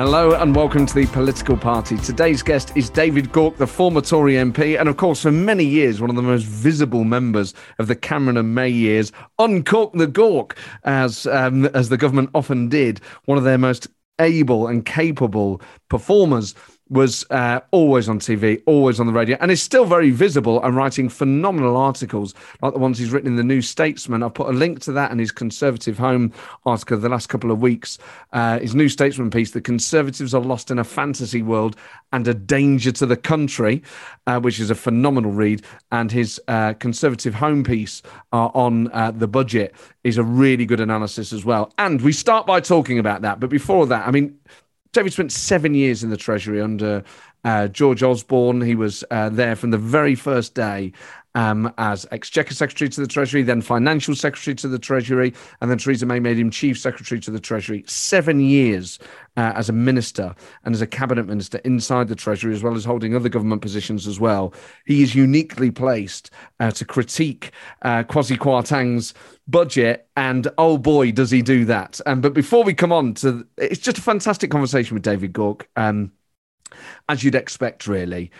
Hello and welcome to the Political Party. Today's guest is David Gauke, the former Tory MP, and of course, for many years, one of the most visible members of the Cameron and May years. Uncork the Gauke, as um, as the government often did, one of their most able and capable performers was uh, always on TV, always on the radio, and is still very visible and writing phenomenal articles like the ones he's written in the New Statesman. I've put a link to that and his Conservative Home article the last couple of weeks. Uh, his New Statesman piece, The Conservatives Are Lost in a Fantasy World and a Danger to the Country, uh, which is a phenomenal read. And his uh, Conservative Home piece uh, on uh, the budget is a really good analysis as well. And we start by talking about that. But before that, I mean, David spent seven years in the Treasury under uh, George Osborne. He was uh, there from the very first day um, as Exchequer Secretary to the Treasury, then Financial Secretary to the Treasury, and then Theresa May made him Chief Secretary to the Treasury. Seven years uh, as a minister and as a cabinet minister inside the Treasury, as well as holding other government positions as well. He is uniquely placed uh, to critique uh, Kwasi Kwarteng's budget, and oh boy, does he do that! Um, but before we come on to, it's just a fantastic conversation with David Gauke. Um, as you'd expect, really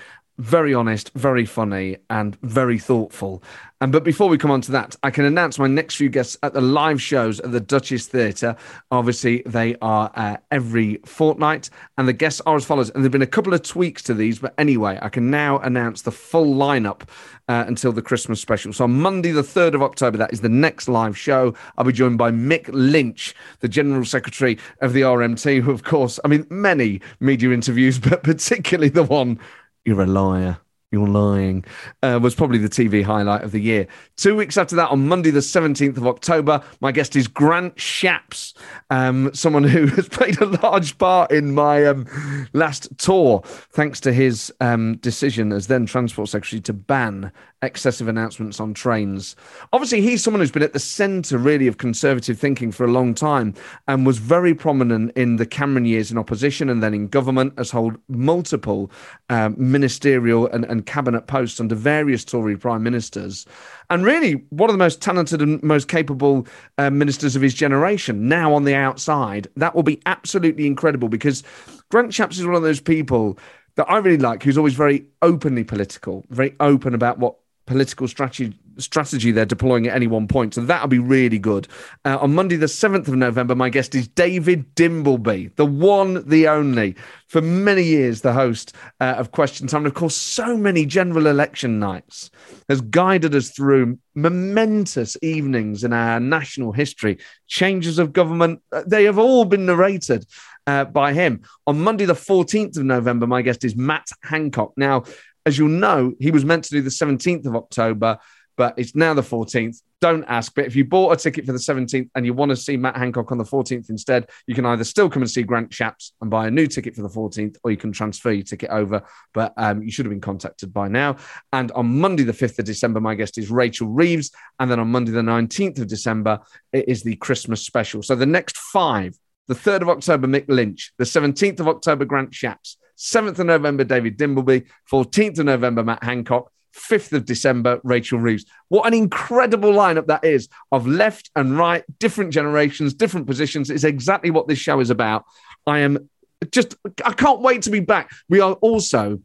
very honest, very funny, and very thoughtful. And but before we come on to that, I can announce my next few guests at the live shows at the Duchess Theatre. Obviously, they are uh, every fortnight, and the guests are as follows. And there've been a couple of tweaks to these, but anyway, I can now announce the full lineup uh, until the Christmas special. So on Monday, the third of October, that is the next live show. I'll be joined by Mick Lynch, the General Secretary of the RMT, who, of course, I mean, many media interviews, but particularly the one you're a liar. You're lying, uh, was probably the TV highlight of the year. Two weeks after that, on Monday, the 17th of October, my guest is Grant Shapps, um, someone who has played a large part in my um, last tour, thanks to his um, decision as then Transport Secretary to ban excessive announcements on trains. Obviously, he's someone who's been at the centre, really, of conservative thinking for a long time and was very prominent in the Cameron years in opposition and then in government, has held multiple um, ministerial and, and cabinet posts under various Tory prime ministers. And really, one of the most talented and most capable uh, ministers of his generation now on the outside. That will be absolutely incredible because Grant Shapps is one of those people that I really like, who's always very openly political, very open about what political strategy strategy they're deploying at any one point. So that'll be really good. Uh, on Monday, the 7th of November, my guest is David Dimbleby, the one, the only, for many years, the host uh, of Question Time. And of course, so many general election nights has guided us through momentous evenings in our national history. Changes of government, uh, they have all been narrated. Uh, by him. On Monday, the 14th of November, my guest is Matt Hancock. Now, as you'll know, he was meant to do the 17th of October, but it's now the 14th. Don't ask. But if you bought a ticket for the 17th and you want to see Matt Hancock on the 14th instead, you can either still come and see Grant Shapps and buy a new ticket for the 14th, or you can transfer your ticket over. But um, you should have been contacted by now. And on Monday, the 5th of December, my guest is Rachel Reeves. And then on Monday, the 19th of December, it is the Christmas special. So the next five the 3rd of October, Mick Lynch. The 17th of October, Grant Shapps. 7th of November, David Dimbleby. 14th of November, Matt Hancock. 5th of December, Rachel Reeves. What an incredible lineup that is of left and right, different generations, different positions. It's exactly what this show is about. I am just, I can't wait to be back. We are also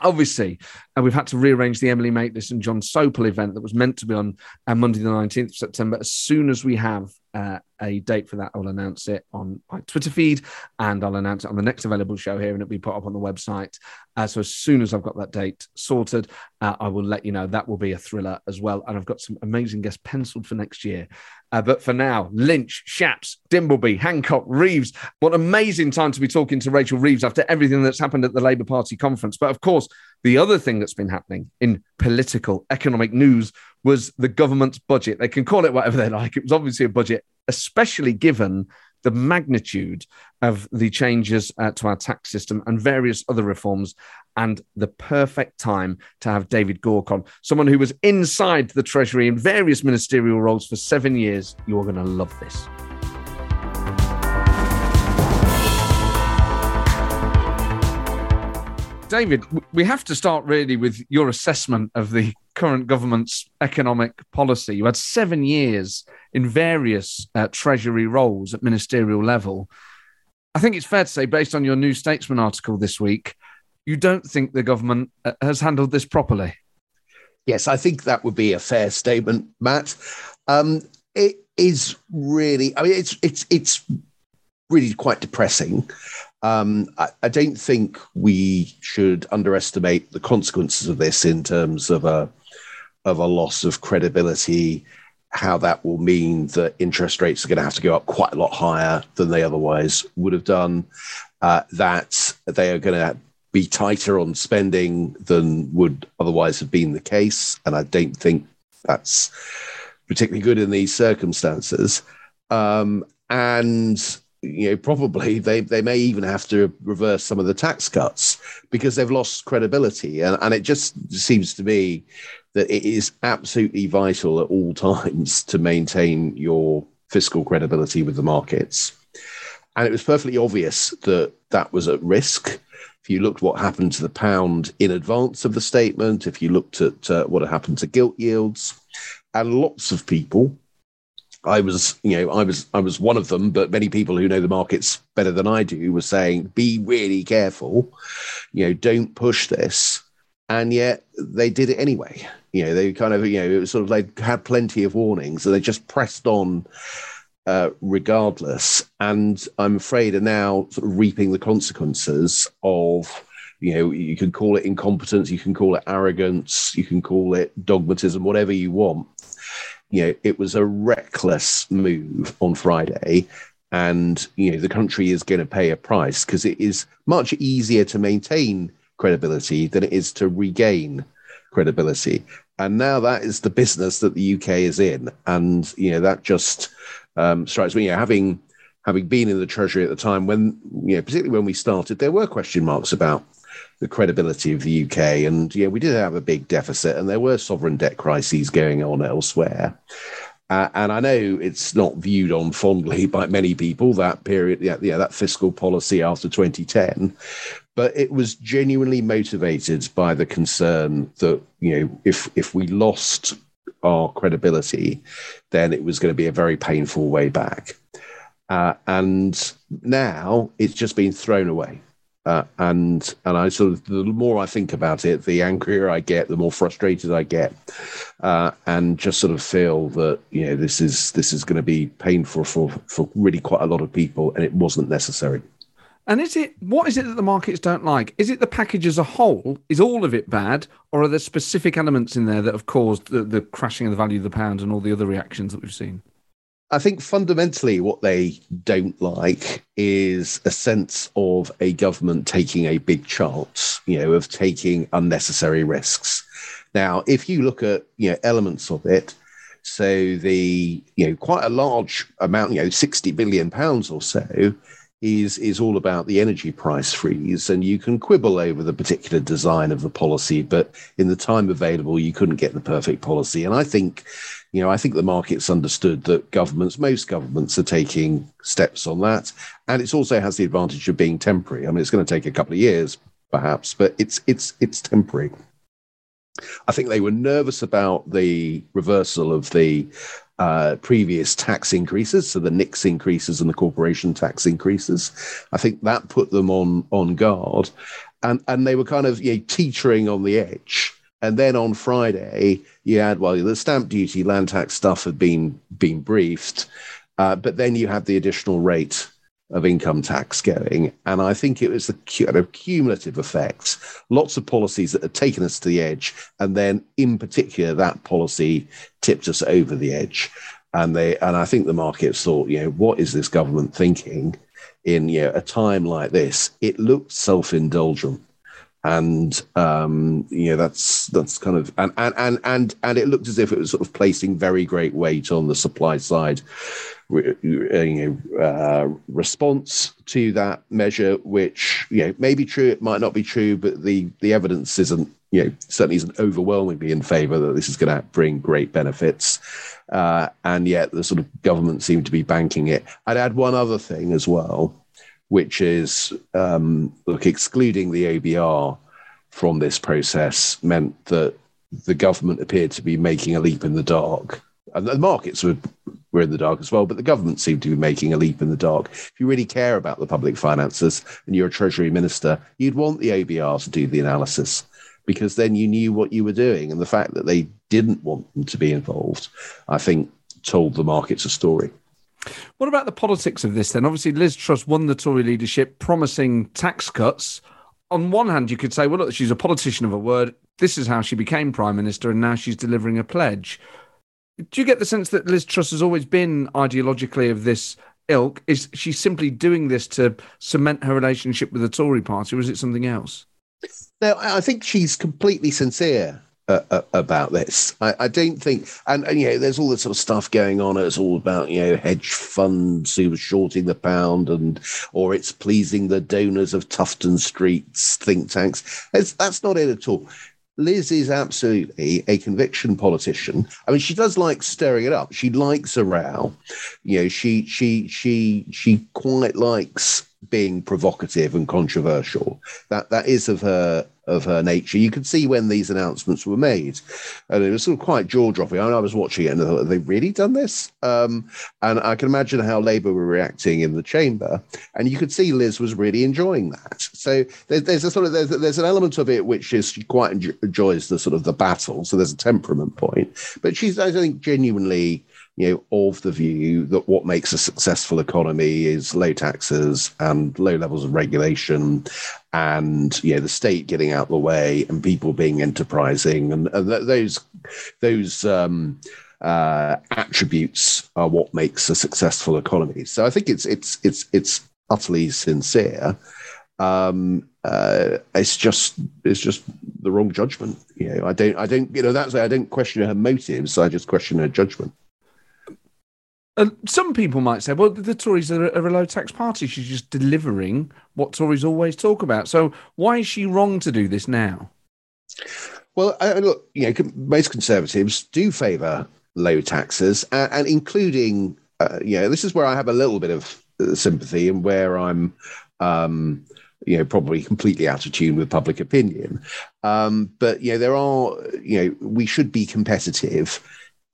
obviously, uh, we've had to rearrange the Emily Maitlis and John Sopel event that was meant to be on uh, Monday, the 19th of September. As soon as we have uh, a date for that, I'll announce it on my Twitter feed and I'll announce it on the next available show here and it'll be put up on the website. Uh, so as soon as I've got that date sorted, uh, I will let you know. That will be a thriller as well. And I've got some amazing guests penciled for next year. Uh, but for now, Lynch, Shapps, Dimbleby, Hancock, Reeves. What amazing time to be talking to Rachel Reeves after everything that's happened at the Labour Party conference. But of course, the other thing that's been happening in political economic news was the government's budget. They can call it whatever they like. It was obviously a budget, especially given the magnitude of the changes uh, to our tax system and various other reforms, and the perfect time to have David Gauke on, someone who was inside the Treasury in various ministerial roles for seven years. You're going to love this. David, we have to start really with your assessment of the current government's economic policy. You had seven years in various uh, Treasury roles at ministerial level. I think it's fair to say, based on your New Statesman article this week, you don't think the government uh, has handled this properly. Yes, I think that would be a fair statement, Matt. Um, it is really, I mean, it's it's it's really quite depressing um, I, I, don't think we should underestimate the consequences of this in terms of a of a loss of credibility. How that will mean that interest rates are going to have to go up quite a lot higher than they otherwise would have done. Uh, that they are going to be tighter on spending than would otherwise have been the case, and I don't think that's particularly good in these circumstances. Um, and you know, probably they, they may even have to reverse some of the tax cuts because they've lost credibility. And, and it just seems to me that it is absolutely vital at all times to maintain your fiscal credibility with the markets. And it was perfectly obvious that that was at risk. If you looked what happened to the pound in advance of the statement, if you looked at uh, what had happened to gilt yields, and lots of people I was, you know, I was, I was one of them, but many people who know the markets better than I do were saying, "Be really careful, you know, don't push this." And yet they did it anyway. You know, they kind of, you know, it was sort of they had plenty of warnings, so they just pressed on uh, regardless. And I'm afraid are now sort of reaping the consequences of you know you can call it incompetence you can call it arrogance you can call it dogmatism whatever you want you know, it was a reckless move on Friday. And, you know, the country is going to pay a price because it is much easier to maintain credibility than it is to regain credibility. And now that is the business that the UK is in. And, you know, that just um, strikes me, you know, having having been in the Treasury at the time when, you know, particularly when we started, there were question marks about the credibility of the UK. And yeah, we did have a big deficit, and there were sovereign debt crises going on elsewhere. Uh, and I know it's not viewed on fondly by many people that period, yeah, yeah, that fiscal policy after 2010, but it was genuinely motivated by the concern that you know if if we lost our credibility, then it was going to be a very painful way back. Uh, and now it's just been thrown away. Uh, and and I sort of the more I think about it, the angrier I get, the more frustrated I get, uh, and just sort of feel that you know this is this is going to be painful for for really quite a lot of people, and it wasn't necessary. And is it what is it that the markets don't like? Is it the package as a whole? Is all of it bad, or are there specific elements in there that have caused the, the crashing of the value of the pound and all the other reactions that we've seen? I think fundamentally what they don't like is a sense of a government taking a big chance, you know, of taking unnecessary risks. Now, if you look at, you know, elements of it, so the, you know, quite a large amount, you know, 60 billion pounds or so is is all about the energy price freeze and you can quibble over the particular design of the policy but in the time available you couldn't get the perfect policy and i think you know, I think the market's understood that governments, most governments, are taking steps on that, and it also has the advantage of being temporary. I mean, it's going to take a couple of years, perhaps, but it's it's it's temporary. I think they were nervous about the reversal of the uh, previous tax increases, so the NICS increases and the corporation tax increases. I think that put them on on guard, and and they were kind of you know, teetering on the edge. And then on Friday, you had well, the stamp duty, land tax stuff had been been briefed. Uh, but then you had the additional rate of income tax going. And I think it was the kind of cumulative effect. Lots of policies that had taken us to the edge. And then, in particular, that policy tipped us over the edge. And they and I think the markets thought, you know, what is this government thinking in you know, a time like this? It looked self-indulgent and um, you know that's that's kind of and, and and and and it looked as if it was sort of placing very great weight on the supply side. You know, uh, response to that measure, which you know may be true, it might not be true, but the the evidence isn't you know certainly isn't overwhelmingly in favour that this is going to bring great benefits, uh, and yet the sort of government seemed to be banking it. I'd add one other thing as well which is um, look excluding the OBR from this process meant that the government appeared to be making a leap in the dark. And the markets were, were in the dark as well, but the government seemed to be making a leap in the dark. If you really care about the public finances and you're a Treasury Minister, you'd want the OBR to do the analysis because then you knew what you were doing. And the fact that they didn't want them to be involved, I think, told the markets a story. What about the politics of this then? Obviously, Liz Truss won the Tory leadership promising tax cuts. On one hand, you could say, well, look, she's a politician of a word. This is how she became prime minister, and now she's delivering a pledge. Do you get the sense that Liz Truss has always been ideologically of this ilk? Is she simply doing this to cement her relationship with the Tory party, or is it something else? No, I think she's completely sincere uh, about this. I, I, don't think, and, and you know, there's all this sort of stuff going on. It's all about you know hedge funds who are shorting the pound, and or it's pleasing the donors of Tufton Street's think tanks. It's, that's not it at all. Liz is absolutely a conviction politician. I mean, she does like stirring it up. She likes a row. You know, she she she she quite likes being provocative and controversial. That that is of her of her nature. You could see when these announcements were made, and it was sort of quite jaw dropping. I, mean, I was watching it and I thought, they really done this? Um, and I can imagine how Labour were reacting in the chamber, and you could see Liz was really enjoying that. So there's, there's a sort of there's, there's an element of it which is she quite enjoys the sort of the battle. So there's a temperament point, but she's I think genuinely you know, of the view that what makes a successful economy is low taxes and low levels of regulation and you know the state getting out of the way and people being enterprising and, th- those those um, uh, attributes are what makes a successful economy. So I think it's it's it's it's utterly sincere. Um, uh, it's just it's just the wrong judgment. You know, I don't I don't you know that's I don't question her motives. I just question her judgment. Uh, some people might say, well, the Tories are, a low tax party. She's just delivering what Tories always talk about. So why is she wrong to do this now? Well, uh, look, you know, most Conservatives do favour low taxes, and, and including, uh, you know, this is where I have a little bit of uh, sympathy and where I'm. Um, you know, probably completely out of tune with public opinion. Um, but you know, there are, you know, we should be competitive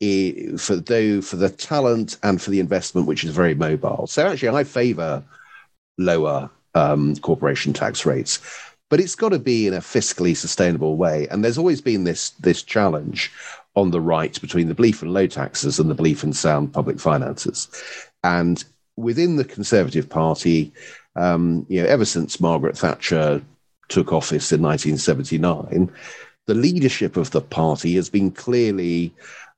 for though for the talent and for the investment, which is very mobile. So actually, I favour lower um, corporation tax rates, but it's got to be in a fiscally sustainable way. And there's always been this this challenge on the right between the belief in low taxes and the belief in sound public finances. And within the Conservative Party, um, you know, ever since Margaret Thatcher took office in 1979, the leadership of the party has been clearly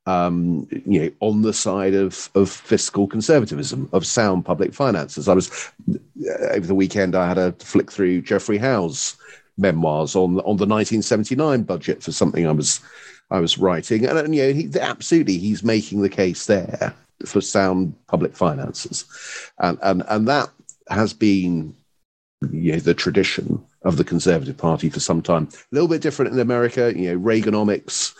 um, you know, on the side of, of fiscal conservatism, of sound public finances. I was uh, over the weekend. I had a flick through Geoffrey Howe's memoirs on on the 1979 budget for something I was I was writing, and, and you know, he, absolutely, he's making the case there for sound public finances, and and and that has been you know, the tradition of the Conservative Party for some time. A little bit different in America. You know, Reaganomics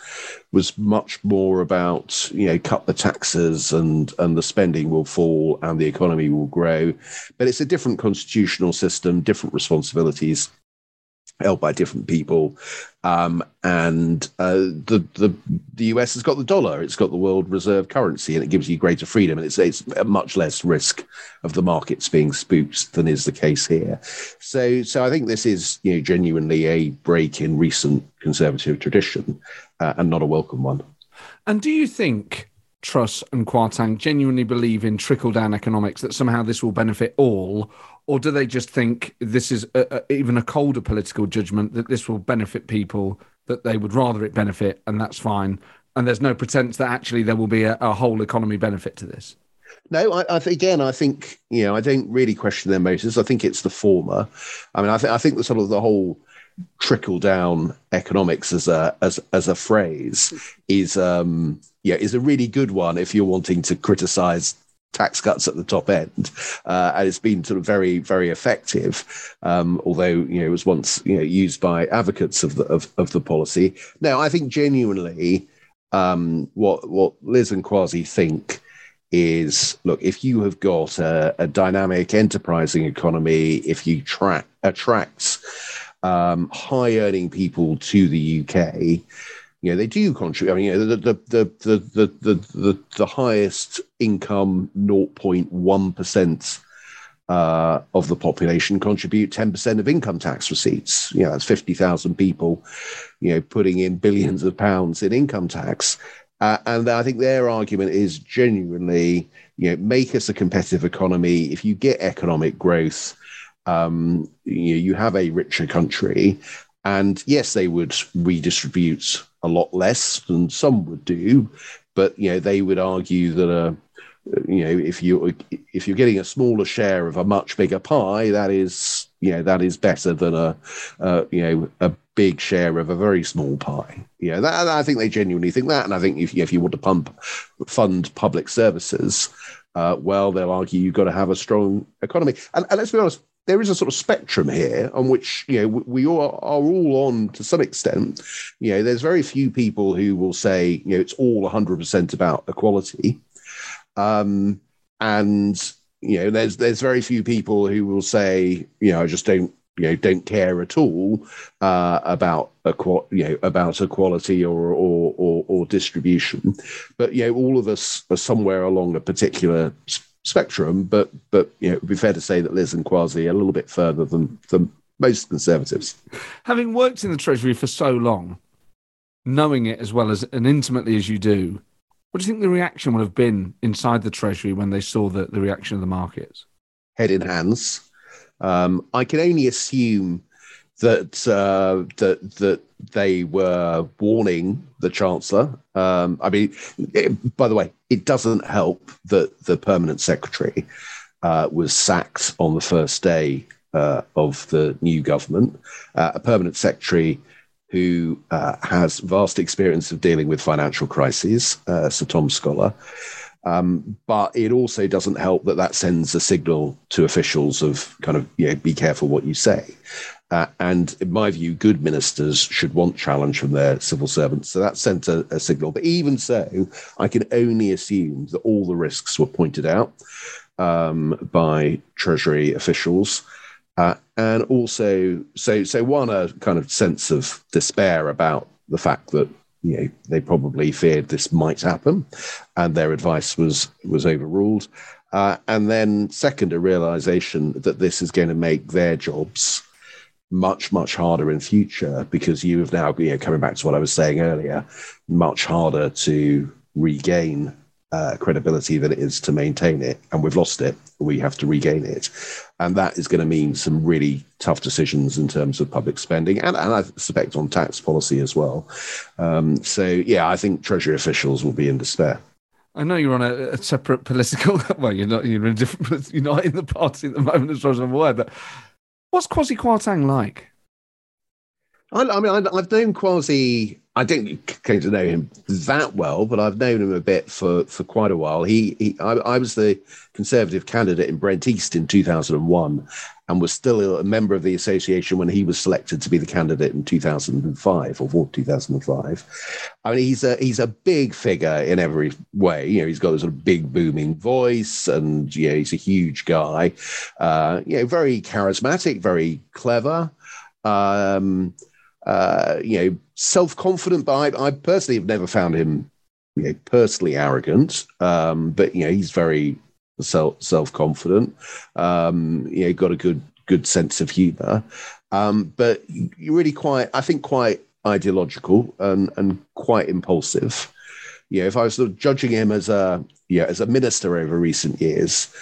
was much more about you know cut the taxes and and the spending will fall and the economy will grow, but it's a different constitutional system, different responsibilities held by different people. Um, and uh, the, the the US has got the dollar, it's got the world reserve currency, and it gives you greater freedom. And it's, it's much less risk of the markets being spooked than is the case here. So, so I think this is you know genuinely a break in recent conservative tradition, uh, and not a welcome one. And do you think Truss and Kwarteng genuinely believe in trickle down economics, that somehow this will benefit all? Or do they just think this is a, a, even a colder political judgment that this will benefit people that they would rather it benefit, and that's fine? And there's no pretense that actually there will be a, a whole economy benefit to this? No, I, I again, I think you know, I don't really question their motives. I think it's the former. I mean, I think I think the sort of the whole trickle down economics as a as as a phrase is um yeah is a really good one if you're wanting to criticize tax cuts at the top end, uh, and it's been sort of very, very effective. Um, although you know it was once you know used by advocates of the of, of the policy. Now, I think genuinely, um, what what Liz and Kwasi think is look if you have got a, a dynamic, enterprising economy, if you track attracts um, high earning people to the UK, you know they do contribute. I mean, you know, the the the the the the, the highest income 0.1 percent uh, of the population contribute 10% of income tax receipts. You know, that's 50,000 people, you know, putting in billions of pounds in income tax. Uh, and I think their argument is genuinely, you know, make us a competitive economy. If you get economic growth, um, you, you have a richer country. And yes, they would redistribute a lot less than some would do, but you know they would argue that a uh, you know if you if you're getting a smaller share of a much bigger pie, that is you know that is better than a you know a big share of a very small pie. Yeah, that, I think they genuinely think that, and I think if you, if you want to pump fund public services, uh, well, they'll argue you've got to have a strong economy. And, and let's be honest, there is a sort of spectrum here on which you know we all are all on to some extent. You know, there's very few people who will say you know it's all 100% about equality, um, and you know there's there's very few people who will say you know I just don't you know don't care at all uh, about equa- you know about equality or, or or or distribution, but you know all of us are somewhere along a particular spectrum, but but you know, it would be fair to say that Liz and Kwasi are a little bit further than than most conservatives. Having worked in the Treasury for so long, knowing it as well as and intimately as you do, what do you think the reaction would have been inside the Treasury when they saw the, the reaction of the markets? Head in hands. Um, I can only assume that uh, that that they were warning the chancellor. Um, I mean, it, by the way, it doesn't help that the permanent secretary uh, was sacked on the first day uh, of the new government. Uh, a permanent secretary who uh, has vast experience of dealing with financial crises, uh, Sir Tom Scholar. Um, but it also doesn't help that that sends a signal to officials of kind of, you know, be careful what you say. Uh, and in my view, good ministers should want challenge from their civil servants. So that sent a, a, signal. But even so, I can only assume that all the risks were pointed out um, by Treasury officials. Uh, and also, so so one a kind of sense of despair about the fact that you know they probably feared this might happen, and their advice was was overruled. Uh, and then second, a realization that this is going to make their jobs much much harder in future because you have now you know coming back to what I was saying earlier, much harder to regain uh, credibility than it is to maintain it, and we've lost it. We have to regain it, and that is going to mean some really tough decisions in terms of public spending, and, and I suspect on tax policy as well. Um, so yeah, I think Treasury officials will be in despair. I know you're on a, a separate political. Well, you're not. You're in different. You're not in the party at the moment, as far as I'm aware. But What's Kwasi Kwarteng like? I, I mean, I, have known Kwasi. I didn't came to know him that well, but I've known him a bit for, for quite a while. He, he I, I, was the Conservative candidate in Brent East in 2001 and was still a member of the association when he was selected to be the candidate in 2005 or for 2005. I mean, he's a he's a big figure in every way. You know, he's got a sort of big booming voice, and yeah, he's a huge guy. Uh, you know, very charismatic, very clever. Um, uh, you know, self confident. But I, I, personally have never found him, you know, personally arrogant. Um, but you know, he's very self self confident. Um, you know, got a good good sense of humour. Um, but you're really quite, I think, quite ideological and and quite impulsive. you know, if I was sort of judging him as a, you know, as a minister over recent years,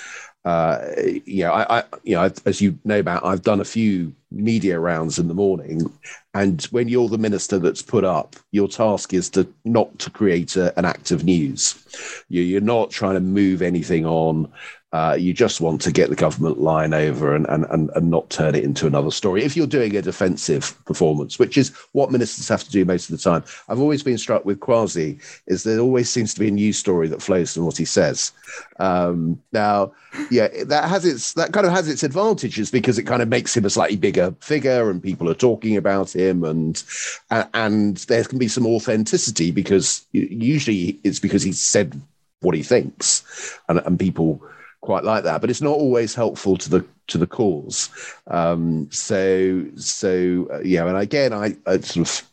uh, you know, I, I, you know, as you know about, I've done a few media rounds in the morning, and when you're the minister that's put up, your task is to not to create a, an act of news. You, you're not trying to move anything on. Uh, you just want to get the government line over and, and, and, and not turn it into another story. If you're doing a defensive performance, which is what ministers have to do most of the time, I've always been struck with Kwasi is there always seems to be a news story that flows from what he says. Um, now, yeah, that has its that kind of has its advantages because it kind of makes him a slightly bigger figure, and people are talking about him, and and there can be some authenticity because usually it's because he's said what he thinks, and, and people quite like that, but it's not always helpful to the to the cause. Um, so so uh, yeah, and again, I, I, sort of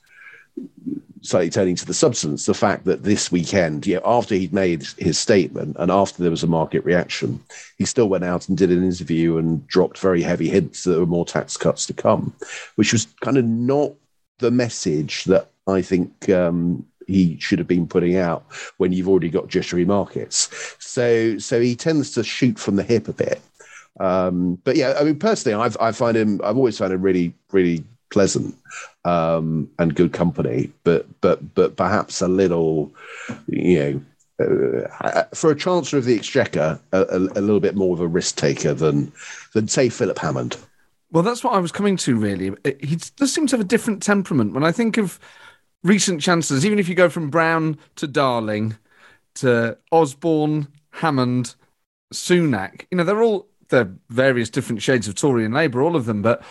slightly turning to the substance, the fact that this weekend, yeah, after he'd made his statement and after there was a market reaction, he still went out and did an interview and dropped very heavy hints that there were more tax cuts to come, which was kind of not the message that I think um, he should have been putting out when you've already got jittery markets. So so he tends to shoot from the hip a bit. Um, but yeah, I mean personally, I've I find him I've always found him really really pleasant um, and good company, but but but perhaps a little, you know. Uh, for a Chancellor of the Exchequer, a, a, a little bit more of a risk taker than than say Philip Hammond. Well, that's what I was coming to. Really, he does seem to have a different temperament. When I think of recent chancellors, even if you go from Brown to Darling to Osborne, Hammond, Sunak, you know, they're all they're various different shades of Tory and Labour, all of them, but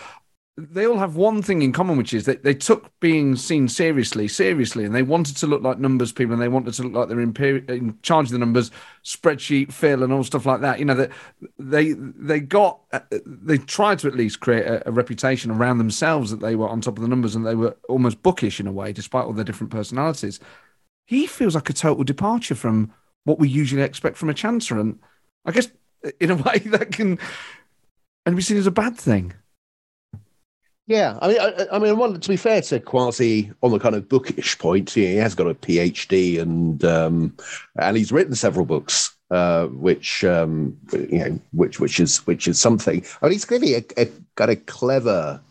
they all have one thing in common, which is that they took being seen seriously, seriously, and they wanted to look like numbers people, and they wanted to look like they're in, peri- in charge of the numbers, spreadsheet, fill, and all stuff like that. You know that they they got uh, they tried to at least create a, a, reputation around themselves that they were on top of the numbers and they were almost bookish in a way, despite all their different personalities. He feels like a total departure from what we usually expect from a chancellor, and I guess uh, in a way that can and be seen as a bad thing. Yeah, I mean, I, I mean, well, to be fair to Kwasi on the kind of bookish point, he has got a PhD and um, and he's written several books, uh, which um, you know, which which is which is something. I mean, he's clearly a, a got a clever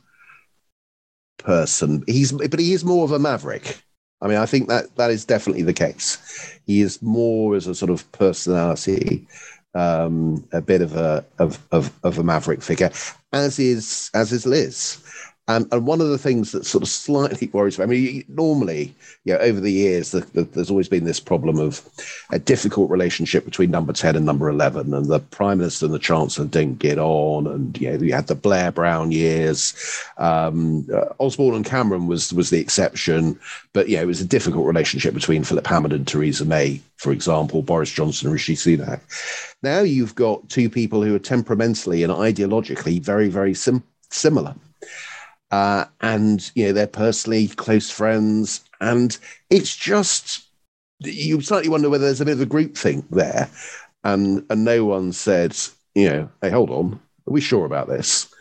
person. He's but he is more of a maverick. I mean, I think that that is definitely the case. He is more as a sort of personality, um, a bit of a of, of of a maverick figure, as is as is Liz. And, and one of the things that sort of slightly worries me, I mean, normally, you know, over the years, the, the, there's always been this problem of a difficult relationship between number 10 and number 11, and the Prime Minister and the Chancellor didn't get on. And, you know, you had the Blair Brown years. Um, uh, Osborne and Cameron was, was the exception, but, yeah, it was a difficult relationship between Philip Hammond and Theresa May, for example, Boris Johnson and Rishi Sunak. Now you've got two people who are temperamentally and ideologically very, very sim- similar uh, and you know they're personally close friends, and it's just you slightly wonder whether there's a bit of a groupthink there, and and no one said, you know, hey, hold on, are we sure about this?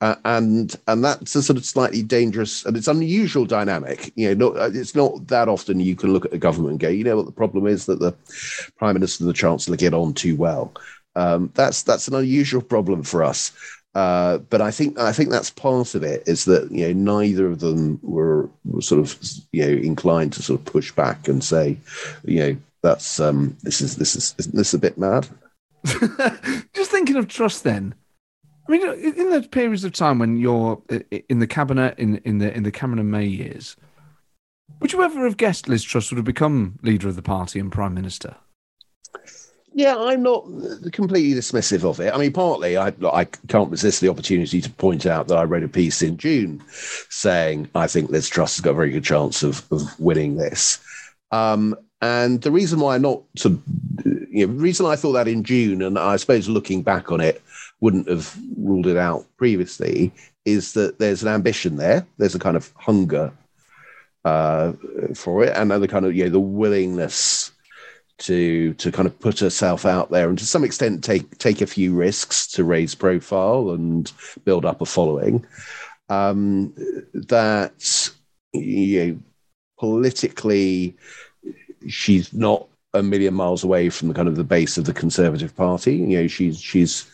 Uh, and and that's a sort of slightly dangerous and it's unusual dynamic. You know, not, it's not that often you can look at the government and go, you know, what the problem is that the prime minister and the chancellor get on too well. Um, that's that's an unusual problem for us. Uh, but I think I think that's part of it is that you know neither of them were, were sort of you know inclined to sort of push back and say you know that's um this is this is isn't this a bit mad? Just thinking of Truss, then. I mean, in the periods of time when you're in the cabinet in in the in the Cameron May years, would you ever have guessed Liz Truss would have become leader of the party and prime minister? Yeah, I'm not completely dismissive of it. I mean, partly I, I can't resist the opportunity to point out that I read a piece in June saying I think Liz Truss has got a very good chance of, of winning this. Um, and the reason why I'm not sort of, you know, the reason I thought that in June, and I suppose looking back on it, wouldn't have ruled it out previously, is that there's an ambition there. There's a kind of hunger uh, for it, and the kind of you know the willingness to to kind of put herself out there and to some extent take take a few risks to raise profile and build up a following um, that you know, politically she's not a million miles away from the kind of the base of the Conservative Party. You know, she's she's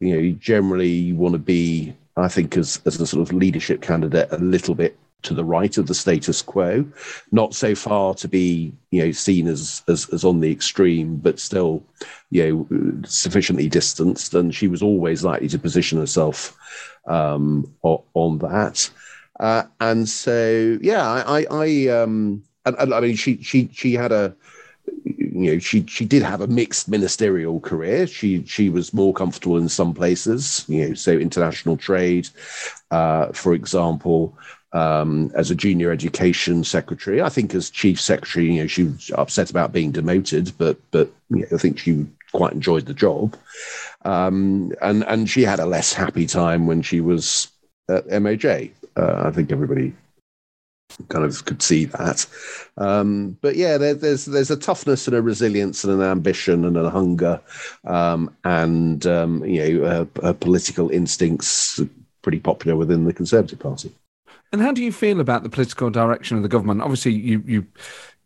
you know generally want to be, I think, as as a sort of leadership candidate, a little bit to the right of the status quo, not so far to be you know seen as as, as on the extreme, but still you know sufficiently distanced. And she was always likely to position herself um, on, that. Uh, and so yeah, I I, um and, and I mean she she she had a you know she she did have a mixed ministerial career she she was more comfortable in some places you know so international trade uh, for example um, as a junior education secretary i think as chief secretary you know she was upset about being demoted but but you know, i think she quite enjoyed the job um, and and she had a less happy time when she was at moj uh, i think everybody kind of could see that. Um, but yeah, there, there's there's a toughness and a resilience and an ambition and a hunger, um, and um, you know, uh, political instincts pretty popular within the Conservative Party. And how do you feel about the political direction of the government? Obviously, you you.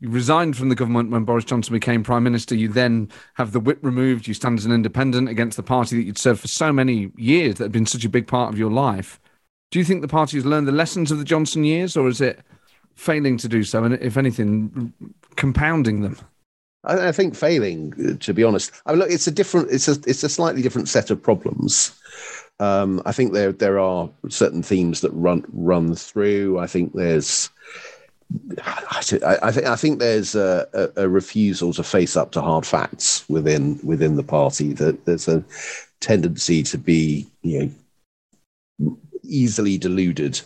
You resigned from the government when Boris Johnson became prime minister. You then have the whip removed. You stand as an independent against the party that you'd served for so many years that had been such a big part of your life. Do you think the party has learned the lessons of the Johnson years, or is it failing to do so, and if anything, compounding them? I, think failing, to be honest. I mean, look, it's a different, it's a, it's a slightly different set of problems. Um, I think there there are certain themes that run run through. I think there's, I, I think I think there's a, a, a, refusal to face up to hard facts within within the party. That there's a tendency to be you know easily deluded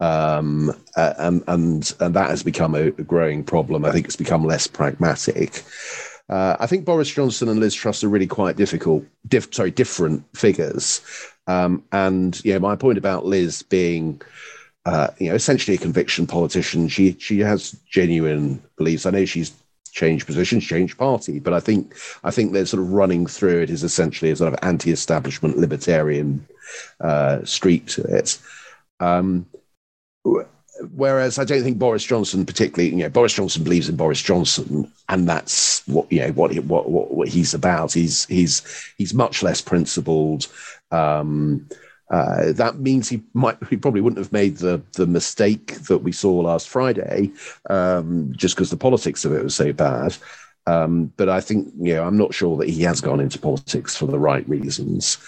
um, and and and that has become a, a, growing problem. I think it's become less pragmatic. Uh, I think Boris Johnson and Liz Truss are really quite difficult, diff, sorry, different figures. Um, and you know, my point about Liz being, uh, you know, essentially a conviction politician. She she has genuine beliefs. I know she's changed positions, changed party, but I think I think they're sort of running through it is essentially a sort of anti-establishment libertarian uh, streak to it. Um, whereas I don't think Boris Johnson particularly, you know, Boris Johnson believes in Boris Johnson, and that's what you know what what what, what he's about. He's he's he's much less principled. Um, uh, that means he might he probably wouldn't have made the the mistake that we saw last Friday, um, just because the politics of it was so bad. Um, but I think you know I'm not sure that he has gone into politics for the right reasons.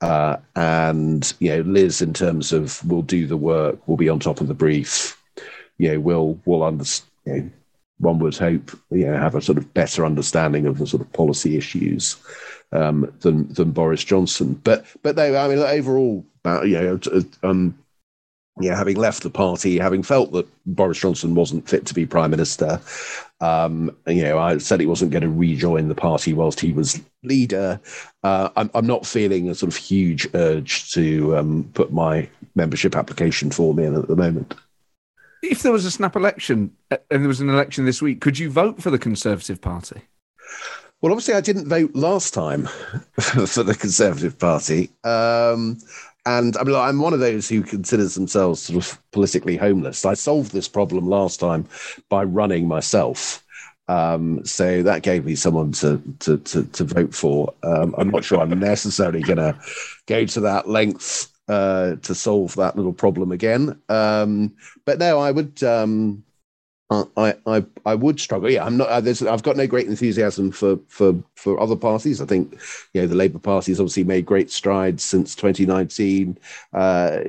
Uh, and you know, Liz, in terms of we'll do the work, we'll be on top of the brief. You know, we'll we'll understand. You know, one would hope you know have a sort of better understanding of the sort of policy issues um, than than Boris Johnson. But but they, I mean, overall, you know, um, yeah, having left the party, having felt that Boris Johnson wasn't fit to be prime minister, um, you know, I said he wasn't going to rejoin the party whilst he was leader. Uh, I'm, I'm, not feeling a sort of huge urge to um, put my membership application form in at the moment. If there was a snap election uh, and there was an election this week, could you vote for the Conservative Party? Well, obviously, I didn't vote last time for the Conservative Party. Um, and I mean, I'm one of those who considers themselves sort of politically homeless. I solved this problem last time by running myself. Um, so that gave me someone to to to, to vote for. Um, I'm not sure I'm necessarily going to go to that length uh, to solve that little problem again. Um, but no, I would. Um, I, I I would struggle. Yeah, I'm not. Uh, I've got no great enthusiasm for for for other parties. I think you know the Labour Party has obviously made great strides since 2019, uh,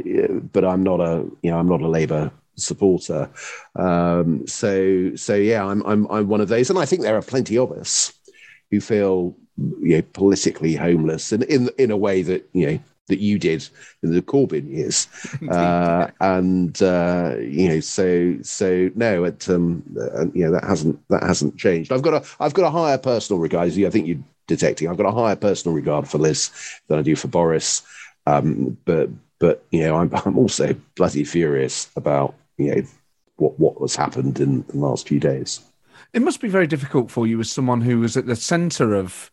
but I'm not a you know I'm not a Labour supporter. Um, so so yeah, I'm I'm I'm one of those, and I think there are plenty of us who feel you know politically homeless, and in in a way that you know that you did in the Corbyn years, uh, and uh, you know, so so no, it um, uh, you know that hasn't that hasn't changed. I've got a I've got a higher personal regard. As you I think you're detecting. I've got a higher personal regard for Liz than I do for Boris, um, but but you know, I'm I'm also bloody furious about you know what what has happened in the last few days. It must be very difficult for you as someone who was at the centre of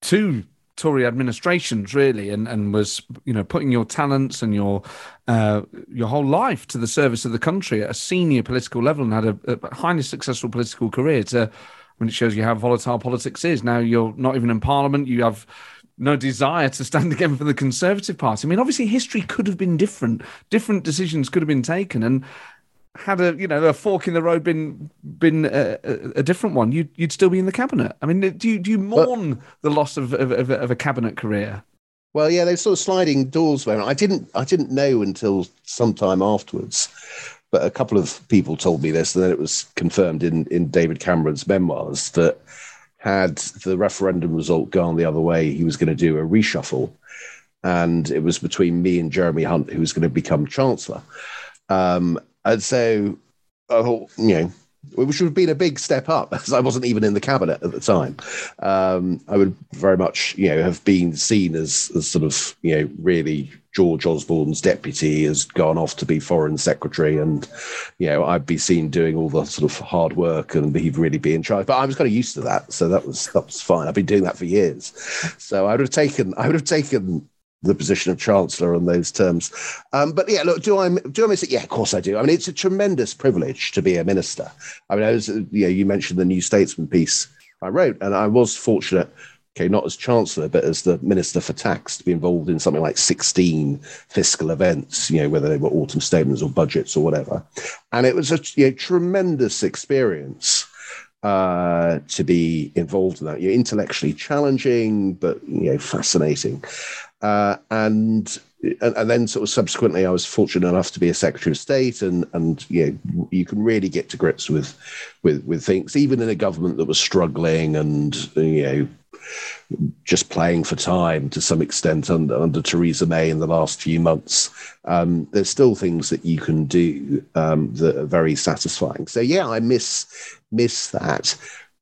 two Tory administrations, really, and, and was you know putting your talents and your uh, your whole life to the service of the country at a senior political level and had a, a highly successful political career. To I mean, it shows you how volatile politics is. Now you're not even in Parliament. You have no desire to stand again for the Conservative Party. I mean, obviously, history could have been different. Different decisions could have been taken, and had a you know a fork in the road been been a, a, a different one, you'd you'd still be in the cabinet. I mean, do you do you mourn the loss of, of of, of a cabinet career? Well, yeah, they're sort of sliding doors. Moment. I didn't I didn't know until sometime afterwards, but a couple of people told me this, and then it was confirmed in in David Cameron's memoirs that had the referendum result gone the other way, he was going to do a reshuffle, and it was between me and Jeremy Hunt who was going to become chancellor. Um, and so thought, you know, which would have been a big step up as I wasn't even in the cabinet at the time. Um, I would very much, you know, have been seen as, as sort of, you know, really George Osborne's deputy has gone off to be foreign secretary, and you know I'd be seen doing all the sort of hard work, and he'd really be in charge. But I was kind of used to that, so that was that was fine. I've been doing that for years, so I would have taken I would have taken the position of chancellor on those terms. Um, but yeah, look, do I do I miss it? Yeah, of course I do. I mean, it's a tremendous privilege to be a minister. I mean, I was, you know, you mentioned the New Statesman piece I wrote, and I was fortunate. Okay, not as chancellor, but as the minister for tax, to be involved in something like 16 fiscal events, you know, whether they were autumn statements or budgets or whatever. And it was a you know, tremendous experience uh, to be involved in that. You're intellectually challenging, but you know, fascinating. Uh, and, and, then sort of subsequently, I was fortunate enough to be a Secretary of State, and and you know you can really get to grips with with with things, even in a government that was struggling and you know just playing for time to some extent under, under Theresa May in the last few months. Um, there's still things that you can do um, that are very satisfying. So yeah, I miss miss that,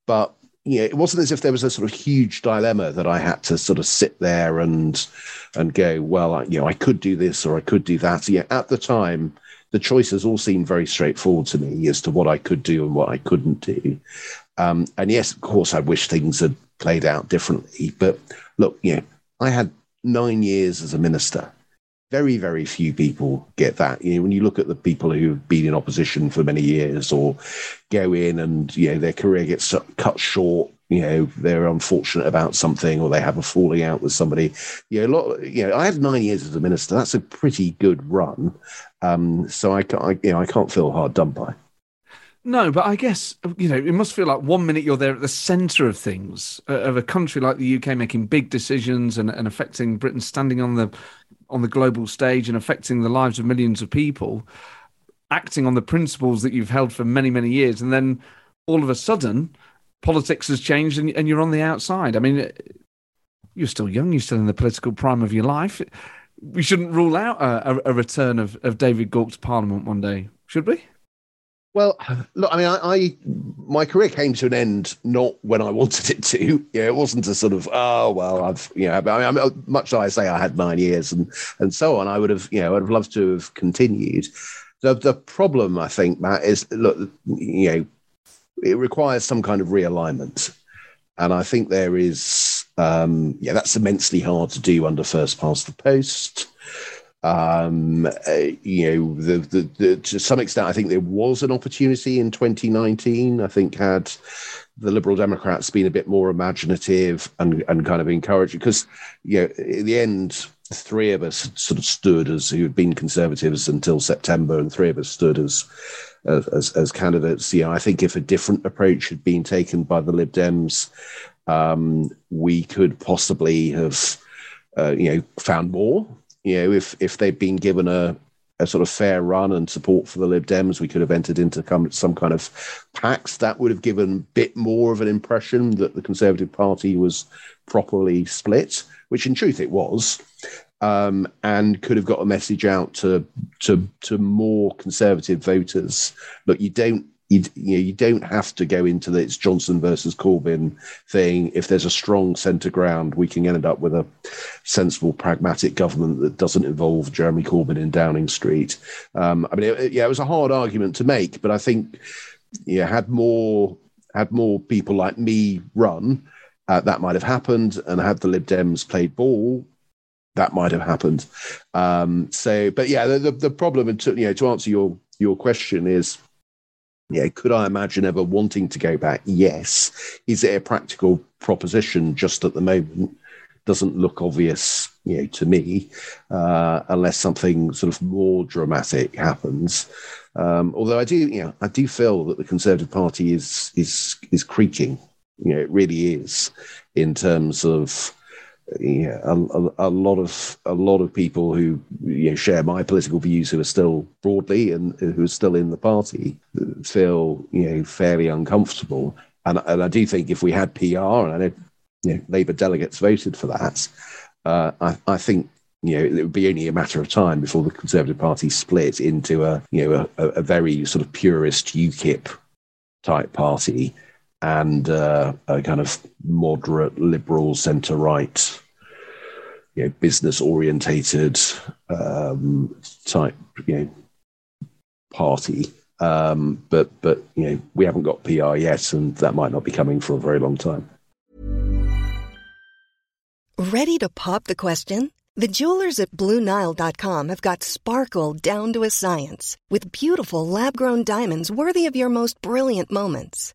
but you know, it wasn't as if there was a sort of huge dilemma that I had to sort of sit there and and go, well, I, you know, I could do this or I could do that. Yeah, at the time, the choices all seemed very straightforward to me as to what I could do and what I couldn't do. Um, and yes, of course, I wish things had played out differently. But look, you know, I had nine years as a minister very, very few people get that. You know, when you look at the people who've been in opposition for many years or go in and, you know, their career gets cut short, you know, they're unfortunate about something or they have a falling out with somebody. You know, a lot, you know, I had nine years as a minister. That's a pretty good run. Um, so I, I, you know, I can't feel hard done by. No, but I guess you know it must feel like one minute you're there at the centre of things uh, of a country like the UK making big decisions and, and affecting Britain standing on the on the global stage and affecting the lives of millions of people, acting on the principles that you've held for many, many years. And then all of a sudden, politics has changed and, and you're on the outside. I mean, you're still young, you're still in the political prime of your life. We shouldn't rule out a, a return of, of David Gauke to Parliament one day, should we? Well, look, I mean, I, I, my career came to an end not when I wanted it to. Yeah, it wasn't a sort of oh well, I've you know, I mean, much as I say I had nine years and and so on, I would have you know I'd have loved to have continued. The the problem I think Matt is look you know it requires some kind of realignment, and I think there is um, yeah that's immensely hard to do under first past the post. Um, uh, you know, the, the, the, to some extent, I think there was an opportunity in 2019. I think had the Liberal Democrats been a bit more imaginative and, and kind of encouraging, because you know, in the end, three of us sort of stood as who had been Conservatives until September, and three of us stood as as, as candidates. You know, I think if a different approach had been taken by the Lib Dems, um, we could possibly have, uh, you know, found more you know, if if they'd been given a a sort of fair run and support for the Lib Dems, we could have entered into some kind of pacts that would have given a bit more of an impression that the Conservative Party was properly split, which in truth it was, um, and could have got a message out to to to more Conservative voters. Look, you don't you, you, know, you don't have to go into the it's Johnson versus Corbyn thing. If there's a strong centre ground, we can end up with a sensible, pragmatic government that doesn't involve Jeremy Corbyn in Downing Street. Um, I mean, it, yeah, it was a hard argument to make, but I think yeah, had more had more people like me run, uh, that might have happened. And had the Lib Dems played ball, that might have happened. Um, so, but yeah, the, the, the problem, to, you know, to answer your your question is, yeah, could I imagine ever wanting to go back? Yes. Is it a practical proposition just at the moment? Doesn't look obvious, you know, to me, uh, unless something sort of more dramatic happens. Um, although I do, you know, I do feel that the Conservative Party is is is creaking. You know, it really is in terms of yeah, a, a, a, lot of a lot of people who you know, share my political views, who are still broadly and who are still in the party, feel you know fairly uncomfortable. And, and I do think if we had PR, and I know, you know Labour delegates voted for that, uh, I, I think you know, it would be only a matter of time before the Conservative Party split into a, you know, a, a very sort of purist UKIP type party and uh, a kind of moderate liberal centre right, you know, business orientated um, type, you know, party. Um, but but you know, we haven't got PR yet, and that might not be coming for a very long time. Ready to pop the question? The jewelers at BlueNile.com have got sparkle down to a science with beautiful lab grown diamonds worthy of your most brilliant moments.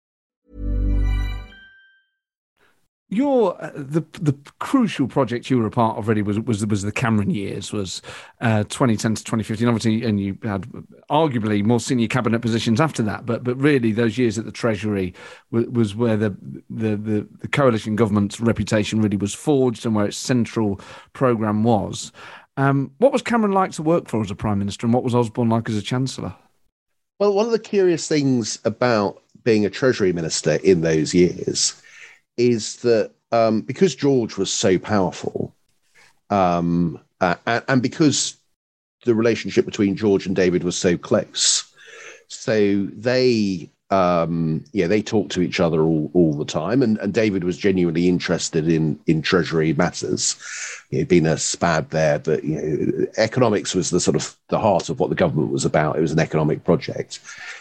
Your uh, the the crucial project you were a part of really was was was the Cameron years was uh, 2010 to 2015 obviously and you had arguably more senior cabinet positions after that but but really those years at the Treasury was, was where the, the the the coalition government's reputation really was forged and where its central program was. Um, what was Cameron like to work for as a prime minister and what was Osborne like as a chancellor? Well, one of the curious things about being a Treasury minister in those years is that um, because George was so powerful, um, uh, and, and, because the relationship between George and David was so close, so they um, yeah they talked to each other all, all the time, and, and David was genuinely interested in in Treasury matters. He'd been a spad there, but you know, economics was the sort of the heart of what the government was about. It was an economic project,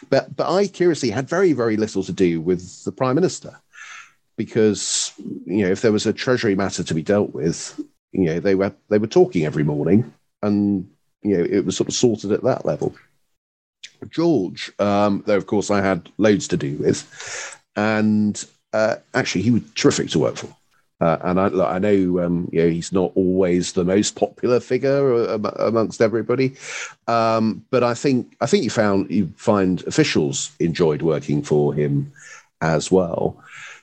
but but I curiously had very very little to do with the prime minister because you know if there was a treasury matter to be dealt with, you know they were they were talking every morning, and you know it was sort of sorted at that level. George, um, though, of course, I had loads to do with, and uh, actually, he was terrific to work for. Uh, and I, I know, um, you know, he's not always the most popular figure amongst everybody, um, but I think I think you found you find officials enjoyed working for him as well.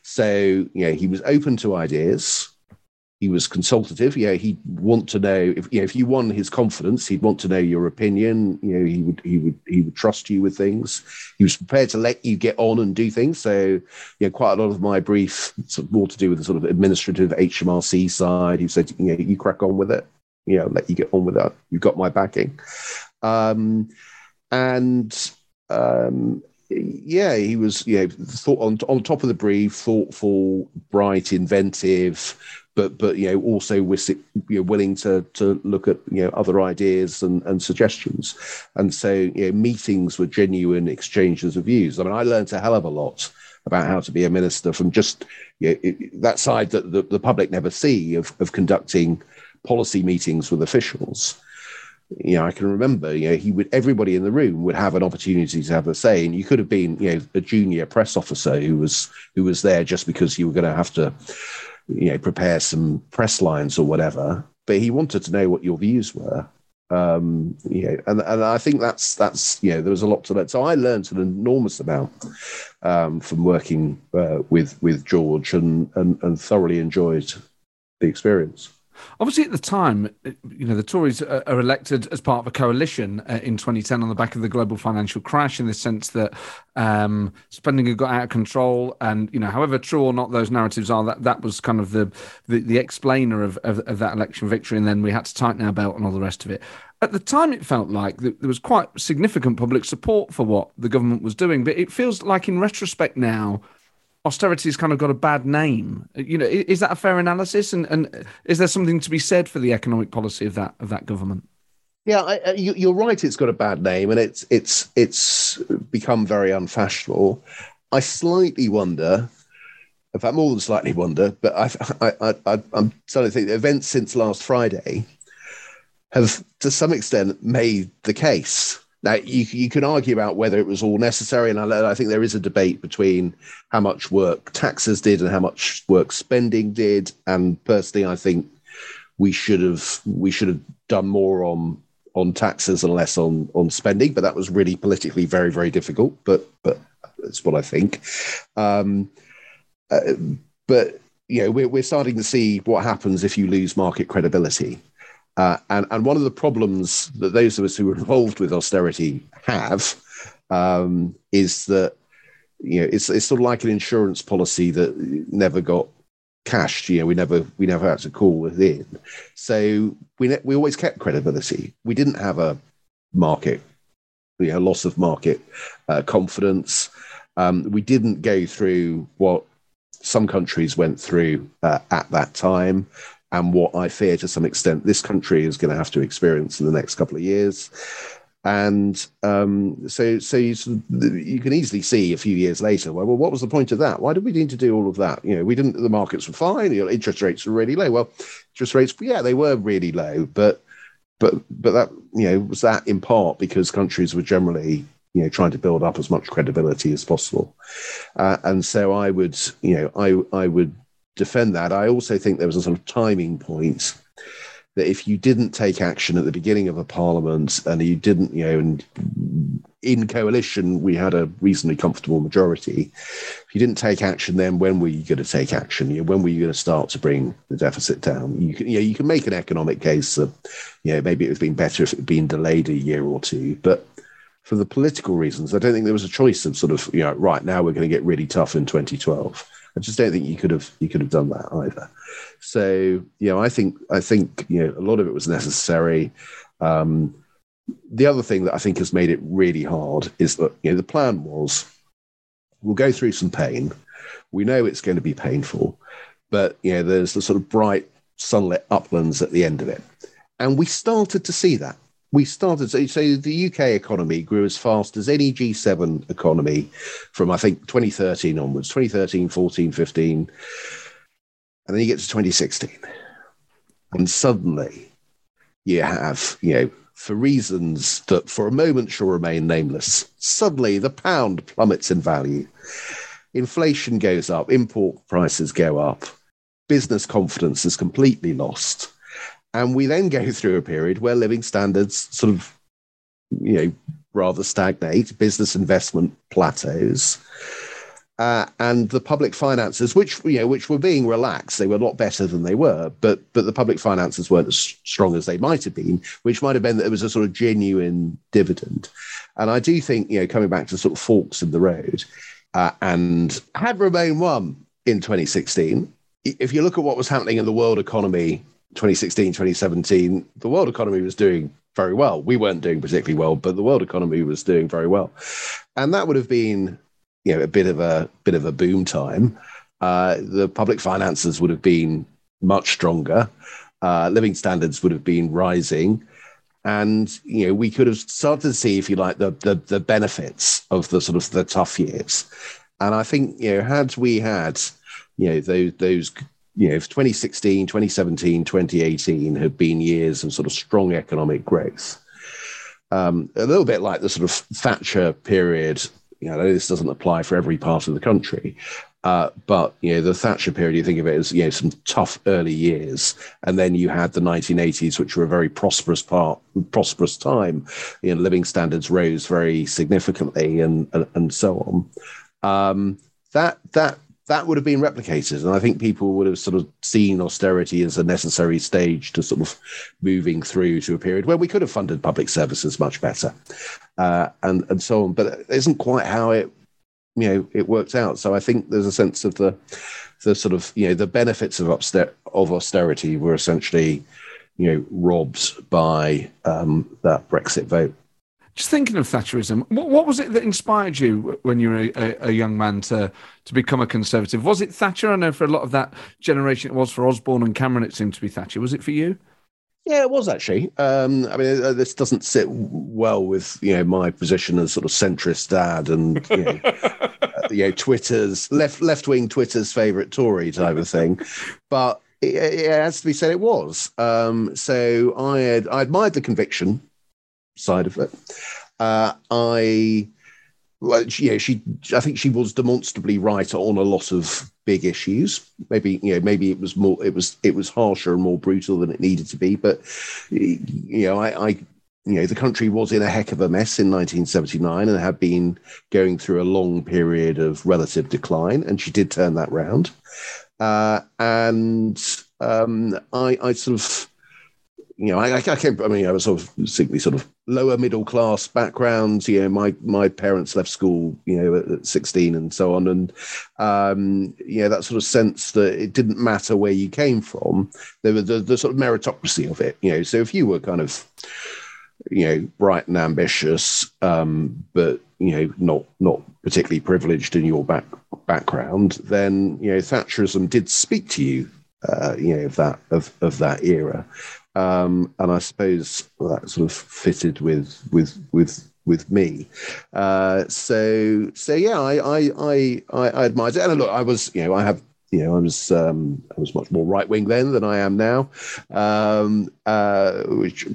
So, you know, he was open to ideas. He was consultative. Yeah, he'd want to know if you know, if you won his confidence, he'd want to know your opinion. You know, he would he would he would trust you with things. He was prepared to let you get on and do things. So, you know, quite a lot of my brief sort of more to do with the sort of administrative HMRC side. He said, you know, you crack on with it. You know, let you get on with that. You've got my backing. Um, and um, yeah, he was you know thought on on top of the brief, thoughtful, bright, inventive, but but you know also was you know, willing to to look at you know other ideas and, and suggestions, and so you know meetings were genuine exchanges of views. I mean, I learned a hell of a lot about how to be a minister from just you know, it, that side that the, the public never see of of conducting policy meetings with officials you know, I can remember, you know, he would everybody in the room would have an opportunity to have a say, and you could have been, you know, a junior press officer who was who was there just because you were going to have to, you know, prepare some press lines or whatever. But he wanted to know what your views were, Um, you know, and, and I think that's that's you know there was a lot to learn. So I learned an enormous amount um, from working uh, with with George and, and and thoroughly enjoyed the experience. Obviously, at the time, you know, the Tories are elected as part of a coalition uh, in 2010 on the back of the global financial crash, in the sense that um, spending had got out of control, and you know, however true or not those narratives are, that that was kind of the the, the explainer of, of, of that election victory, and then we had to tighten our belt and all the rest of it. At the time, it felt like there was quite significant public support for what the government was doing, but it feels like, in retrospect now, austerity's kind of got a bad name. Uh, you know, is that a fair analysis? And and is there something to be said for the economic policy of that of that government? Yeah, I, you, are right. It's got a bad name, and it's it's it's become very unfashionable. I slightly wonder, in fact, more than slightly wonder, but I, I, I, I'm starting to think the events since last Friday have, to some extent, made the case now, you, you can argue about whether it was all necessary, and I, I, think there is a debate between how much work taxes did and how much work spending did. And personally, I think we should have we should have done more on on taxes and less on on spending. But that was really politically very very difficult. But but that's what I think. Um, uh, but you know, we're we're starting to see what happens if you lose market credibility. Uh, and, and one of the problems that those of us who are involved with austerity have um, is that you know it's, it's sort of like an insurance policy that never got cashed. You know, we never we never had to call within. So we ne- we always kept credibility. We didn't have a market, you know, loss of market uh, confidence. Um, we didn't go through what some countries went through uh, at that time and what I fear to some extent this country is going to have to experience in the next couple of years. And um, so, so you, you, can easily see a few years later, well, well, what was the point of that? Why did we need to do all of that? You know, we didn't. The markets were fine. You know, interest rates were really low. Well, interest rates, yeah, they were really low, but but but that you know was that in part because countries were generally you know trying to build up as much credibility as possible, uh, and so I would you know I I would defend that. I also think there was a sort of timing point that if you didn't take action at the beginning of a parliament and you didn't, you know, and in coalition we had a reasonably comfortable majority. If you didn't take action, then when were you going to take action? You know, when were you going to start to bring the deficit down? You can, you know, you can make an economic case that, you know, maybe it would have been better if it had been delayed a year or two, but for the political reasons, I don't think there was a choice of sort of, you know, right now we're going to get really tough in 2012. I just don't think you could have you could have done that either. So you know, I think I think you know a lot of it was necessary. Um, the other thing that I think has made it really hard is that you know the plan was we'll go through some pain. We know it's going to be painful, but you know there's the sort of bright sunlit uplands at the end of it, and we started to see that we started so, so the UK economy grew as fast as any G7 economy from I think 2013 onwards 2013 14 15 and then you get to 2016 and suddenly you have you know for reasons that for a moment shall remain nameless suddenly the pound plummets in value. Inflation goes up import prices go up business confidence is completely lost and we then go through a period where living standards sort of, you know, rather stagnate, business investment plateaus. Uh, and the public finances, which you know, which were being relaxed, they were a lot better than they were, but but the public finances weren't as strong as they might have been, which might have been that there was a sort of genuine dividend. And I do think, you know, coming back to sort of forks in the road, uh, and had Remain won in 2016, if you look at what was happening in the world economy 2016, 2017, the world economy was doing very well. We weren't doing particularly well, but the world economy was doing very well. And that would have been, you know, a bit of a bit of a boom time. Uh, the public finances would have been much stronger. Uh, living standards would have been rising. And you know, we could have started to see, if you like, the, the the benefits of the sort of the tough years. And I think, you know, had we had, you know, those those you know, if 2016, 2017, 2018 had been years of sort of strong economic growth, um, a little bit like the sort of Thatcher period. You know, this doesn't apply for every part of the country, Uh, but you know the Thatcher period, you think of it as you know some tough early years, and then you had the 1980s, which were a very prosperous part, prosperous time. You know, living standards rose very significantly, and and, and so on. Um, that that that would have been replicated, and I think people would have sort of seen austerity as a necessary stage to sort of moving through to a period where we could have funded public services much better, uh, and and so on. But it isn't quite how it you know it worked out. So I think there's a sense of the the sort of you know the benefits of upster- of austerity were essentially you know robbed by um, that Brexit vote. Just thinking of Thatcherism, what, what, was it that inspired you when you were a, a, young man to to become a conservative? Was it Thatcher? I know for a lot of that generation, it was for Osborne and Cameron. It seemed to be Thatcher. Was it for you? Yeah, it was actually. Um, I mean, uh, this doesn't sit well with you know my position as sort of centrist dad and you know, uh, you know Twitter's left left wing Twitter's favorite Tory type of thing, but it, it, has to be said it was. Um, so I had I admired the conviction side of it. Uh, I well, yeah, she. I think she was demonstrably right on a lot of big issues. Maybe you know, maybe it was more. It was it was harsher and more brutal than it needed to be. But you know, I, I you know, the country was in a heck of a mess in 1979 and had been going through a long period of relative decline, and she did turn that round. Uh, and um, I, I sort of you know, I, I came. I mean, I was sort of simply sort of lower middle class background. You know, my my parents left school, you know, at, at sixteen and so on, and um, you know that sort of sense that it didn't matter where you came from. There was the, the sort of meritocracy of it. You know, so if you were kind of you know bright and ambitious, um, but you know not not particularly privileged in your back background, then you know Thatcherism did speak to you. Uh, you know of that of of that era. Um, and I suppose that sort of fitted with with with with me. Uh, so so yeah, I I I I admired it. And look, I was you know I have you know I was um, I was much more right wing then than I am now, um, uh, which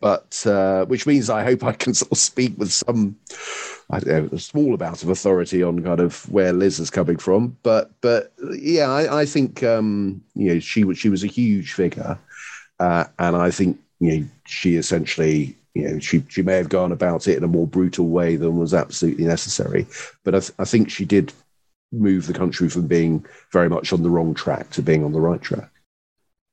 but uh, which means I hope I can sort of speak with some. I don't know, a small amount of authority on kind of where Liz is coming from, but but yeah, I, I think um, you know she she was a huge figure, uh, and I think you know she essentially you know she she may have gone about it in a more brutal way than was absolutely necessary, but I, th- I think she did move the country from being very much on the wrong track to being on the right track.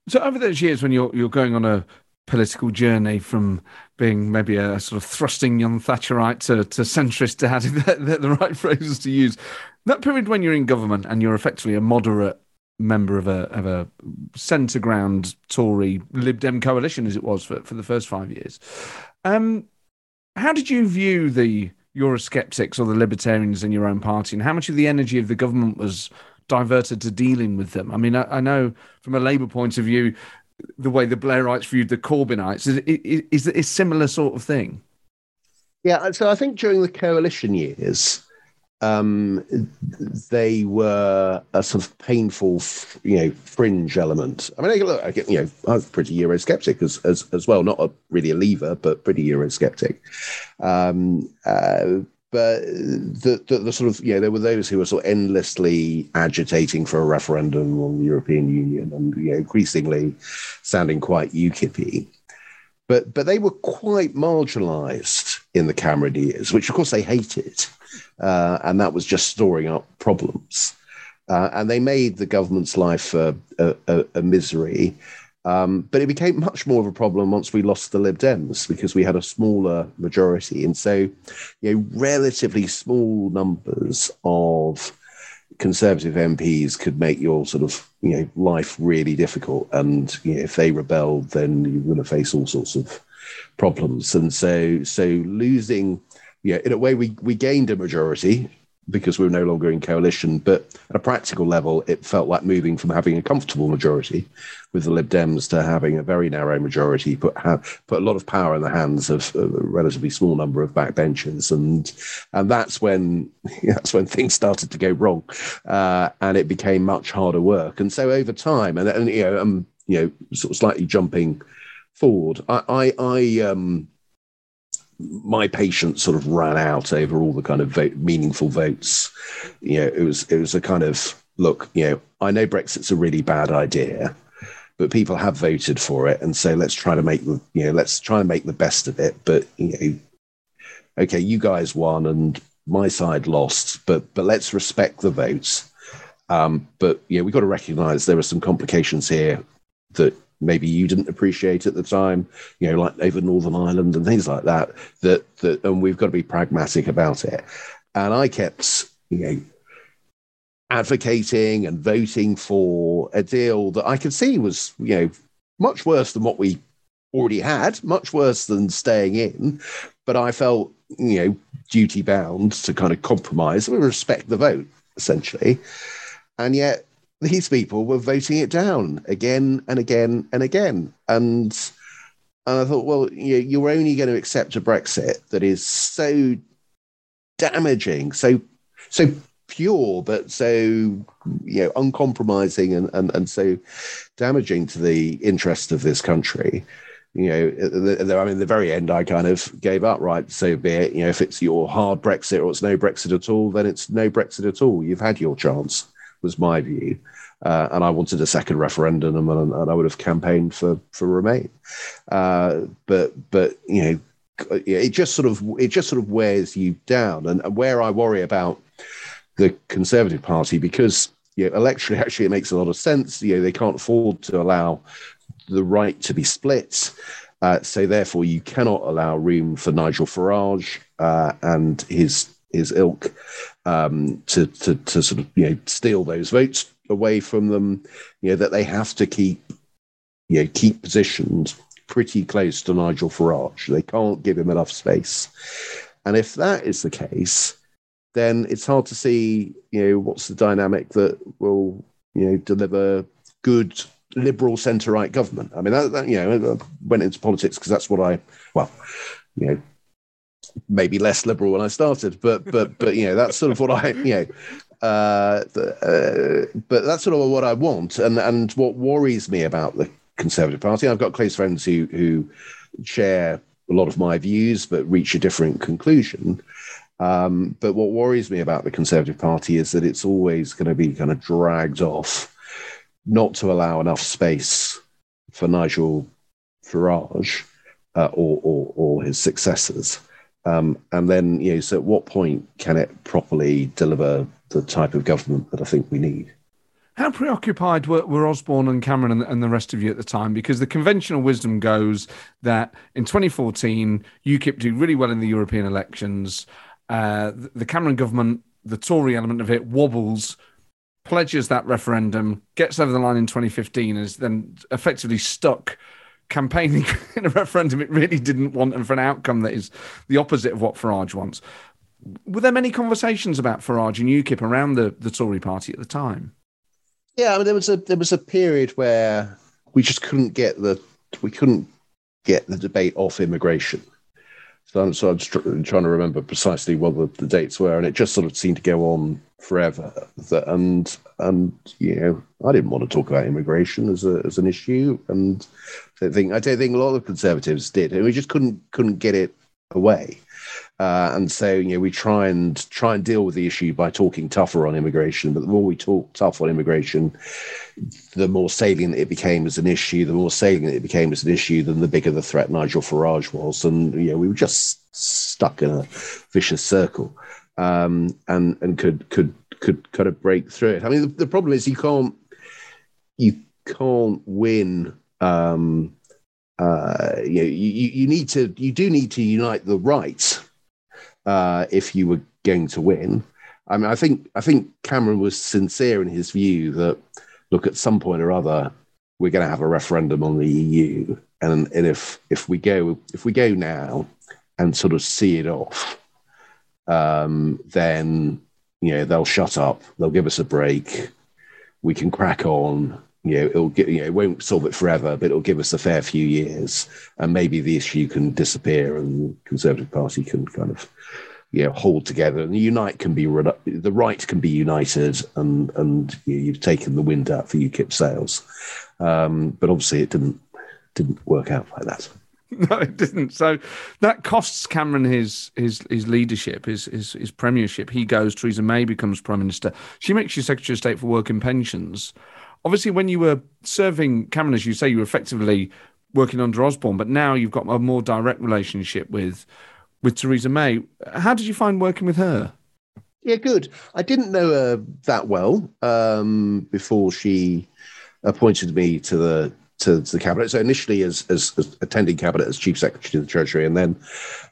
So over those years when you're you're going on a political journey from being maybe a sort of thrusting young Thatcherite to, to centrist to the, the, the right phrases to use. That period when you're in government and you're effectively a moderate member of a of a centre ground Tory Lib Dem coalition as it was for, for the first five years. Um, how did you view the Eurosceptics or the Libertarians in your own party, and how much of the energy of the government was diverted to dealing with them? I mean, I, I know from a Labour point of view, the way the Blairites viewed the Corbynites is is, is a similar sort of thing. Yeah, so I think during the coalition years, um, they were a sort of painful, you know, fringe element. I mean, look, I get, you know, I was pretty Eurosceptic as, as, as well, not a, really a leaver, but pretty Eurosceptic. Um, uh, but the, the, the, sort of, you know, there were those who were sort of endlessly agitating for a referendum on the European Union and, you know, increasingly sounding quite UKIP but but they were quite marginalised in the Cameron years, which of course they hated uh, and that was just storing up problems. Uh, and they made the government's life a, a, a misery. Um, but it became much more of a problem once we lost the Lib Dems because we had a smaller majority. And so, you know, relatively small numbers of conservative MPs could make your sort of, you know, life really difficult. And you know, if they rebelled, then you're going to face all sorts of problems. And so, so losing yeah, in a way, we, we gained a majority because we were no longer in coalition. But at a practical level, it felt like moving from having a comfortable majority with the Lib Dems to having a very narrow majority, put put a lot of power in the hands of a relatively small number of backbenchers, and and that's when that's when things started to go wrong, uh, and it became much harder work. And so over time, and, and you know, um, you know, sort of slightly jumping forward, I I, I um my patience sort of ran out over all the kind of vote, meaningful votes. You know, it was it was a kind of look. You know, I know Brexit's a really bad idea, but people have voted for it, and so let's try to make the you know let's try and make the best of it. But you know, okay, you guys won and my side lost, but but let's respect the votes. Um, but yeah, we've got to recognise there are some complications here that maybe you didn't appreciate at the time, you know, like over Northern Ireland and things like that. That that, and we've got to be pragmatic about it. And I kept, you know, advocating and voting for a deal that I could see was, you know, much worse than what we already had, much worse than staying in. But I felt, you know, duty bound to kind of compromise and respect the vote, essentially. And yet these people were voting it down again and again and again. And and I thought, well, you, you're only going to accept a Brexit that is so damaging, so so pure, but so you know uncompromising and, and, and so damaging to the interest of this country. You know, the, the, I mean, the very end, I kind of gave up. Right, so be it. You know, if it's your hard Brexit or it's no Brexit at all, then it's no Brexit at all. You've had your chance was my view. Uh, and I wanted a second referendum, and, and, I would have campaigned for for Remain. Uh, but but you know, it just sort of it just sort of wears you down. And, where I worry about the Conservative Party because you know, electorally actually it makes a lot of sense. You know, they can't afford to allow the right to be split. Uh, so therefore, you cannot allow room for Nigel Farage uh, and his his ilk um, to, to to sort of you know steal those votes away from them. You know that they have to keep you know keep positioned pretty close to Nigel Farage. They can't give him enough space. And if that is the case, then it's hard to see you know what's the dynamic that will you know deliver good liberal centre right government. I mean that, that you know went into politics because that's what I well you know maybe less liberal when I started, but but but you know that's sort of what I you know. Uh, uh, but that's sort of what I want, and and what worries me about the Conservative Party. I've got close friends who who share a lot of my views, but reach a different conclusion. Um, but what worries me about the Conservative Party is that it's always going to be kind of dragged off, not to allow enough space for Nigel Farage uh, or, or, or his successors. Um, and then, you know, so at what point can it properly deliver the type of government that I think we need? How preoccupied were, were Osborne and Cameron and, and, the rest of you at the time? Because the conventional wisdom goes that in 2014, UKIP do really well in the European elections. Uh, the, the Cameron government, the Tory element of it, wobbles, pledges that referendum, gets over the line in 2015, and is then effectively stuck campaigning in a referendum it really didn't want and for an outcome that is the opposite of what Farage wants. Were there many conversations about Farage and UKIP around the, the Tory party at the time? Yeah, I mean there was a there was a period where we just couldn't get the we couldn't get the debate off immigration. Um, so I'm, so I'm trying to remember precisely what the, the, dates were, and it just sort of seemed to go on forever. That, and and you know, I didn't want to talk about immigration as a as an issue, and I think I don't think a lot of conservatives did, and we just couldn't couldn't get it away. Uh, and so, you know, we try and try and deal with the issue by talking tougher on immigration. But the more we talk tough on immigration, the more salient it became as an issue. The more salient it became as an issue, then the bigger the threat Nigel Farage was. And you know, we were just stuck in a vicious circle, um, and and could could could kind of break through it. I mean, the, the problem is you can't you can't win. Um, uh, you, know, you you need to you do need to unite the right uh, if you were going to win. I mean, I think I think Cameron was sincere in his view that look at some point or other we're going to have a referendum on the EU, and and if if we go if we go now and sort of see it off, um, then you know they'll shut up, they'll give us a break, we can crack on. You know, it'll get, you know, it won't solve it forever, but it'll give us a fair few years, and maybe the issue can disappear, and the Conservative Party can kind of you know, hold together and the unite can be the right can be united and and you have taken the wind out for UKIP sails um, but obviously it didn't didn't work out like that. no, it didn't. So that costs Cameron his his his leadership, his his, his premiership. He goes. Theresa May becomes prime minister. She makes you secretary of state for work and pensions. Obviously, when you were serving Cameron, as you say, you were effectively working under Osborne, but now you've got a more direct relationship with with Theresa May. How did you find working with her? Yeah, good. I didn't know her that well um, before she appointed me to the to, to, the cabinet. So initially, as, as, as attending cabinet as chief secretary of the treasury, and then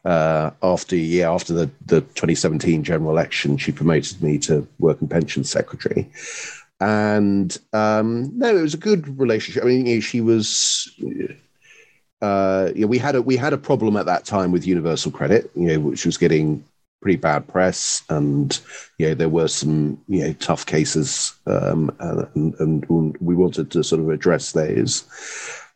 uh, after yeah after the the 2017 general election, she promoted me to work and pension secretary. And um, no, it was a good relationship. I mean, she was. Uh, you know, we had a we had a problem at that time with universal credit, you know, which was getting pretty bad press, and you know there were some you know tough cases, um, and, and, we wanted to sort of address those.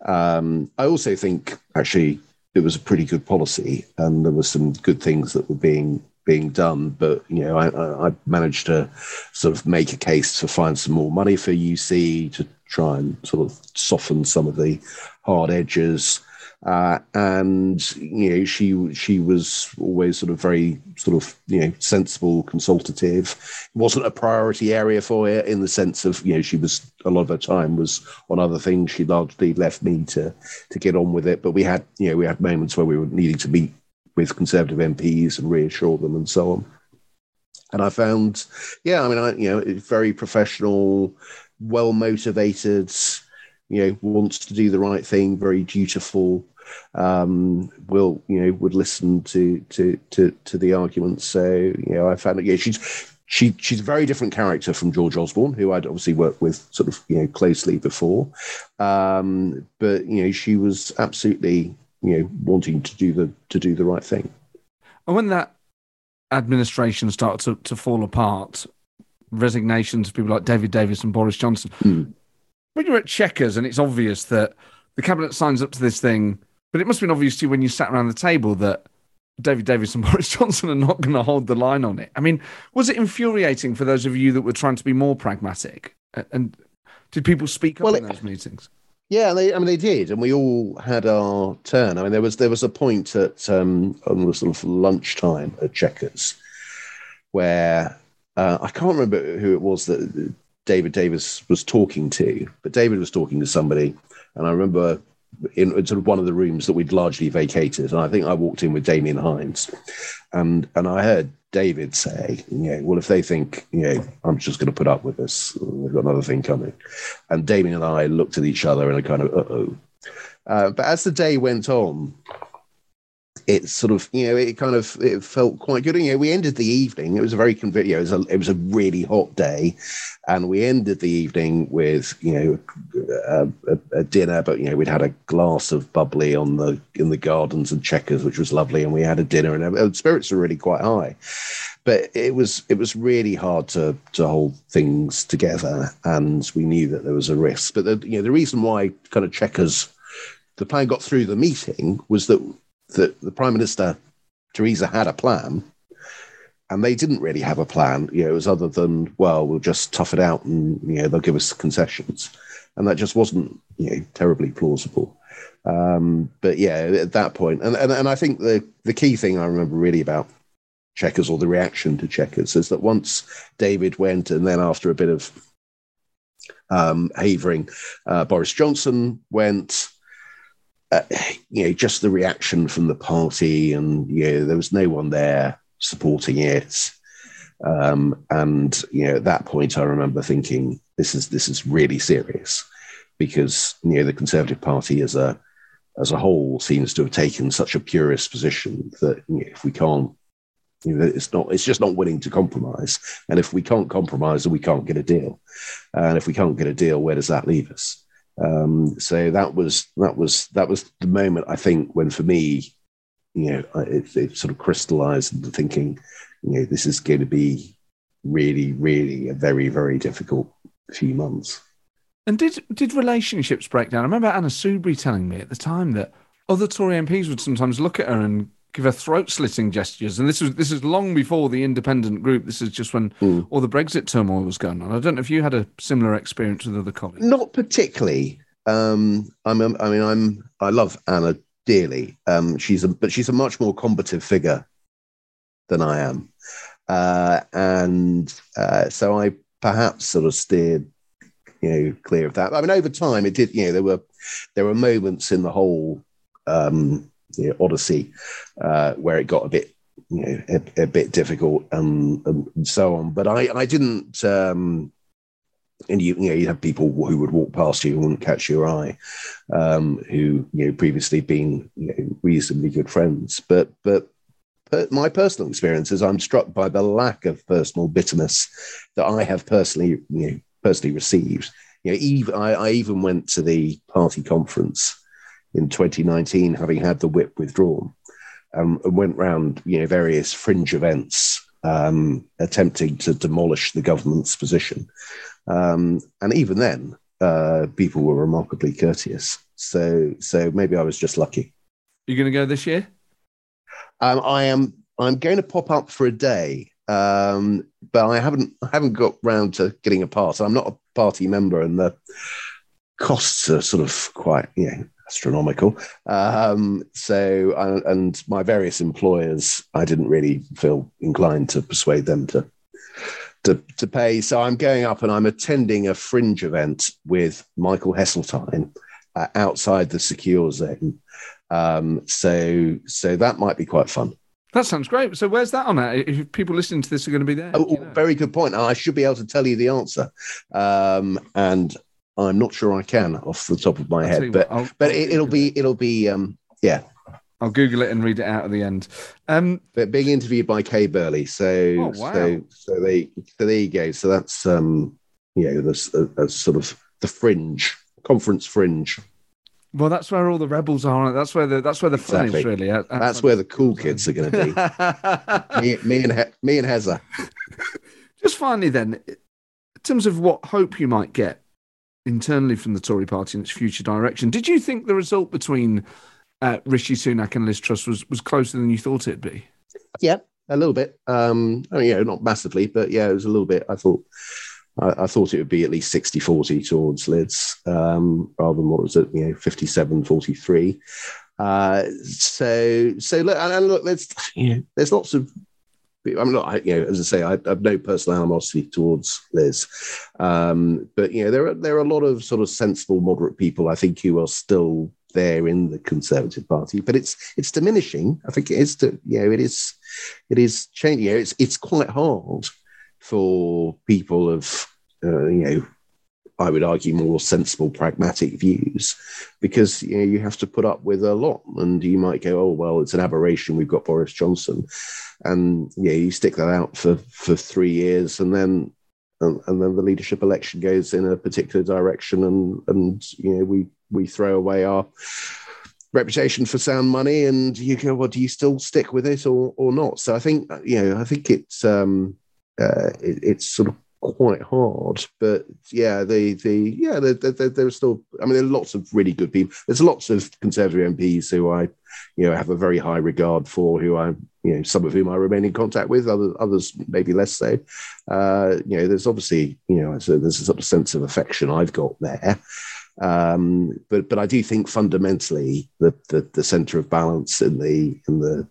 Um, I also think actually it was a pretty good policy, and there were some good things that were being being done. But you know, I, I managed to sort of make a case to find some more money for UC to try and sort of soften some of the hard edges. Uh, and you know she she was always sort of very sort of you know sensible, consultative. It wasn't a priority area for her in the sense of you know she was a lot of her time was on other things. She largely left me to to get on with it. But we had you know we had moments where we were needing to meet with Conservative MPs and reassure them and so on. And I found, yeah, I mean, I you know very professional, well motivated you know wants to do the right thing, very dutiful. Um, will you know would listen to to to to the arguments. So you know, I found that yeah, she's she she's a very different character from George Osborne, who I'd obviously worked with sort of you know closely before. Um, but you know, she was absolutely you know wanting to do the to do the right thing. And when that administration started to, to fall apart, resignations of people like David Davis and Boris Johnson. Mm when you're at Chequers and it's obvious that the cabinet signs up to this thing, but it must have been obvious to you when you sat around the table that David Davis and Boris Johnson are not going to hold the line on it. I mean, was it infuriating for those of you that were trying to be more pragmatic? And did people speak up well, in those meetings? Yeah, they, I mean they did, and we all had our turn. I mean, there was there was a point at um, sort of lunchtime at Chequers where uh, I can't remember who it was that David Davis was talking to, but David was talking to somebody, and I remember in, in, sort of one of the rooms that we'd largely vacated, and I think I walked in with Damian Hinds, and and I heard David say, you know, well, if they think, you know, I'm just going to put up with this, they've got another thing coming, and Damian and I looked at each other and a kind of, uh oh. Uh, but as the day went on, it sort of you know it kind of it felt quite good. You know, we ended the evening. It was a very convenient. You know, it was a it was a really hot day, and we ended the evening with you know a, a, a, dinner. But you know, we'd had a glass of bubbly on the in the gardens and Chequers, which was lovely, and we had a dinner, and, and spirits were really quite high. But it was it was really hard to to hold things together, and we knew that there was a risk. But the you know the reason why kind of Chequers the plan got through the meeting was that that the Prime Minister, Theresa, had a plan, and they didn't really have a plan. You know, it was other than, well, we'll just tough it out and, you know, they'll give us concessions. And that just wasn't, you know, terribly plausible. Um, but yeah, at that point, and, and, and I think the, the key thing I remember really about Chequers or the reaction to Chequers is that once David went, and then after a bit of um, havering, uh, Boris Johnson went, uh, you know, just the reaction from the party, and you know, there was no one there supporting it. Um, and you know, at that point, I remember thinking, this is this is really serious, because you know, the Conservative Party as a as a whole seems to have taken such a purist position that you know, if we can't you know, it's not it's just not willing to compromise. And if we can't compromise then we can't get a deal. And if we can't get a deal where does that leave us um, so that was that was that was the moment I think when for me, you know, it, it sort of crystallized into thinking, you know, this is going to be really, really a very, very difficult few months. And did did relationships break down? I remember Anna Soubry telling me at the time that other Tory MPs would sometimes look at her and give her throat slitting gestures. And this was this is long before the independent group. This is just when mm. all the Brexit turmoil was going on. I don't know if you had a similar experience with other colleagues. Not particularly. Um, I'm, I mean, I'm, I love Anna dearly. Um, she's a, but she's a much more combative figure than I am, uh, and uh, so I perhaps sort of steered, you know, clear of that. I mean, over time, it did. You know, there were there were moments in the whole um, know, Odyssey uh, where it got a bit, you know, a, a bit difficult and, and, so on. But I, I didn't. Um, and you, you know, you'd have people who would walk past you and wouldn't catch your eye, um, who you know previously been you know, reasonably good friends. But but but my personal experience is I'm struck by the lack of personal bitterness that I have personally you know personally received. You know, even I, I even went to the party conference in 2019, having had the whip withdrawn, um, and went round you know various fringe events um, attempting to demolish the government's position. Um, and even then, uh, people were remarkably courteous. So, so maybe I was just lucky. You going to go this year? Um, I am. I'm going to pop up for a day, um, but I haven't. I haven't got round to getting a pass. I'm not a party member, and the costs are sort of quite, you know, astronomical. Um, so, uh, and my various employers, I didn't really feel inclined to persuade them to to, to pay. So I'm going up and I'm attending a fringe event with Michael Heseltine uh, outside the secure zone. Um, so so that might be quite fun. That sounds great. So where's that on? At? If people listening to this are going to be there. Oh, you know? very good point. I should be able to tell you the answer, um, and I'm not sure I can off the top of my I'll head. But I'll, but it, will be it'll be um, yeah. I'll Google it and read it out at the end. Um, but being interviewed by Kay Burley, so oh, wow. so so they so there you go. So that's um, you know, that's a, sort of the fringe conference fringe. Well, that's where all the rebels are. That's where the that's where the fun exactly. is really. At, at that's where the cool kids are going to be. me, me, and he, me and Hezza. Just finally, then, in terms of what hope you might get internally from the Tory party and its future direction, did you think the result between uh, Rishi Sunak and Liz Truss was was closer than you thought it'd be? Yeah, a little bit. Um, I mean, yeah, not massively, but yeah, it was a little bit. I thought. I, I thought it would be at least 60 40 towards Liz um, rather than what was it, you know, 57 43. Uh, so, so look, and, look, there's, you know, there's lots of I'm not, you know, as I say, I, I have no personal animosity towards Liz, um, but you know, there are there are a lot of sort of sensible, moderate people I think who are still there in the Conservative Party, but it's it's diminishing. I think it is to you know it is it is changing. You know, it's it's quite hard for people of uh, you know I would argue more sensible, pragmatic views, because you know you have to put up with a lot, and you might go, "Oh well, it's an aberration. We've got Boris Johnson," and yeah, you stick that out for for three years, and then and, and, then the leadership election goes in a particular direction, and and you know we we throw away our reputation for sound money, and you go, well, do you still stick with it or or not? So I think you know I think it's um uh, it, it's sort of quite hard. But yeah, the the yeah, there, there, there are still. I mean, there are lots of really good people. There's lots of Conservative MPs who I, you know, have a very high regard for. Who I, you know, some of whom I remain in contact with. Others, others maybe less so. Uh, you know, there's obviously, you know, so there's a sort of sense of affection I've got there. Um, but but I do think fundamentally the, the the centre of balance in the in the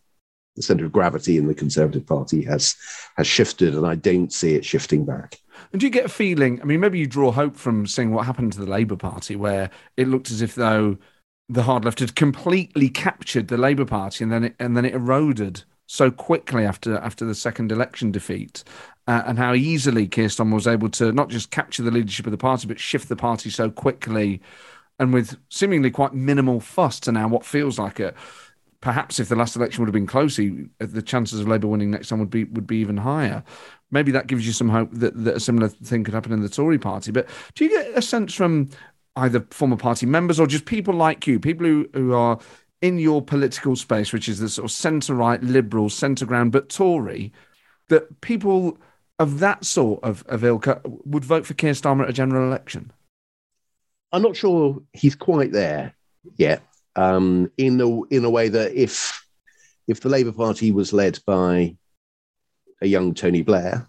the centre of gravity in the Conservative Party has has shifted, and I don't see it shifting back. And do you get a feeling? I mean, maybe you draw hope from seeing what happened to the Labour Party, where it looked as if though the hard left had completely captured the Labour Party, and then it, and then it eroded so quickly after after the second election defeat, uh, and how easily Keir Starmer was able to not just capture the leadership of the party, but shift the party so quickly, and with seemingly quite minimal fuss to now what feels like a perhaps if the last election would have been close, the chances of Labour winning next time would be would be even higher. Maybe that gives you some hope that, that a similar thing could happen in the Tory party. But do you get a sense from either former party members or just people like you, people who, who are in your political space, which is the sort of centre right, liberal, centre ground, but Tory, that people of that sort of, of ilk would vote for Keir Starmer at a general election? I'm not sure he's quite there yet um, in a in a way that if if the Labour Party was led by a young Tony Blair,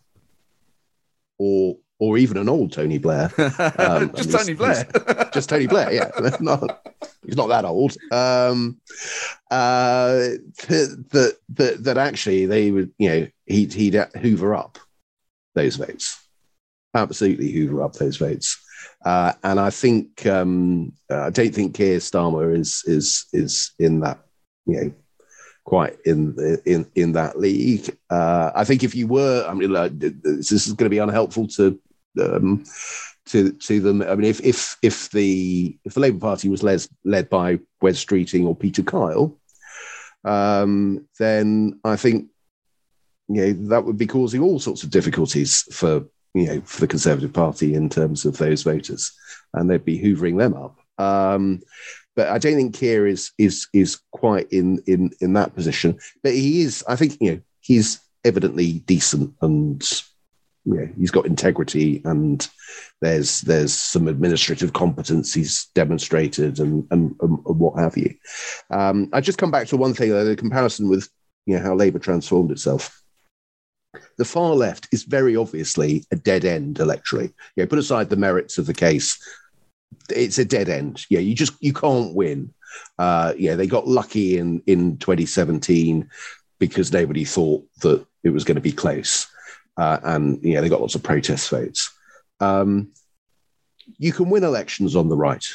or or even an old Tony Blair. Um, just Tony Blair. just Tony Blair, yeah. not, he's not that old. Um, uh, that, that, that actually they would, you know, he'd, he'd hoover up those votes. Absolutely hoover up those votes. Uh, and I think um, I don't think Keir Starmer is is is in that you know quite in in in that league. Uh, I think if you were, I mean, uh, this is going to be unhelpful to um, to to them. I mean, if if if the if the Labour Party was led led by Wes Streeting or Peter Kyle, um, then I think you know that would be causing all sorts of difficulties for you know for the Conservative Party in terms of those voters, and they'd be hoovering them up. Um, but I don't think Keir is is is quite in in in that position. But he is. I think you know he's evidently decent and yeah, he's got integrity and there's there's some administrative competence he's demonstrated and and, and, and what have you. Um, I just come back to one thing, the comparison with you know how Labour transformed itself. The far left is very obviously a dead end electorally. Yeah, put aside the merits of the case, it's a dead end. Yeah, you just you can't win. Uh, yeah, they got lucky in in 2017 because nobody thought that it was going to be close uh, and know they got lots of protest votes. Um, you can win elections on the right.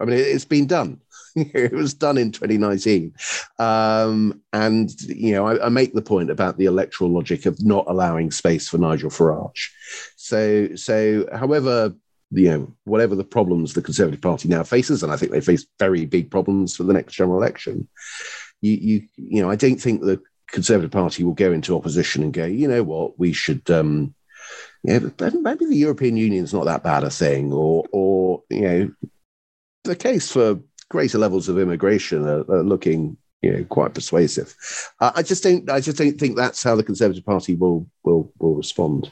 I mean, it, has been done. it was done in 2019, um, and you know I, I, make the point about the electoral logic of not allowing space for Nigel Farage. So, so however you know, whatever the problems the Conservative Party now faces, and I think they face very big problems for the next general election. You, you, you know, I don't think the Conservative Party will go into opposition and go, you know what, we should, um, yeah, maybe the European Union is not that bad a thing, or, or you know, the case for greater levels of immigration are, are looking, you know, quite persuasive. Uh, I just don't, I just don't think that's how the Conservative Party will will will respond.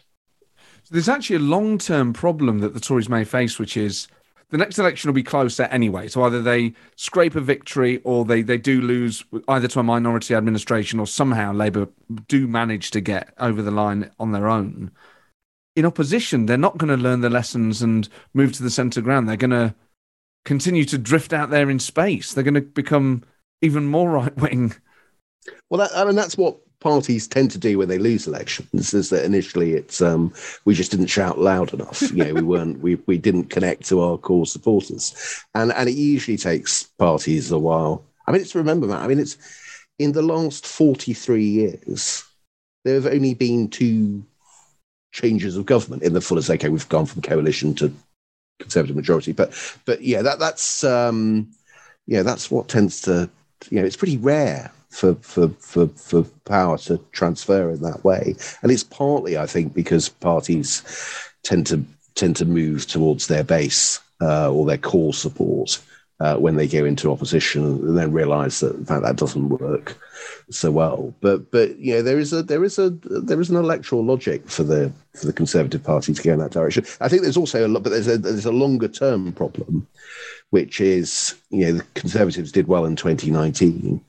So there's actually a long term problem that the Tories may face, which is the next election will be closer anyway. So either they scrape a victory or they, they do lose either to a minority administration or somehow Labour do manage to get over the line on their own. In opposition, they're not going to learn the lessons and move to the centre ground. They're going to continue to drift out there in space. They're going to become even more right wing. Well, that, I mean, that's what parties tend to do when they lose elections is that initially it's um, we just didn't shout loud enough. You know, we weren't we we didn't connect to our core supporters, and and it usually takes parties a while. I mean, it's remember that. I mean, it's in the last forty three years there have only been two changes of government in the fullest. Okay, we've gone from coalition to conservative majority, but but yeah, that that's um, yeah, that's what tends to you know, it's pretty rare for, for, for, for power to transfer in that way. And it's partly, I think, because parties tend to tend to move towards their base uh, or their core support uh, when they go into opposition and then realize that fact that doesn't work so well. But but you know there is a there is a there is an electoral logic for the for the Conservative Party to go in that direction. I think there's also a lot, but there's a there's a longer term problem, which is you know the Conservatives did well in 2019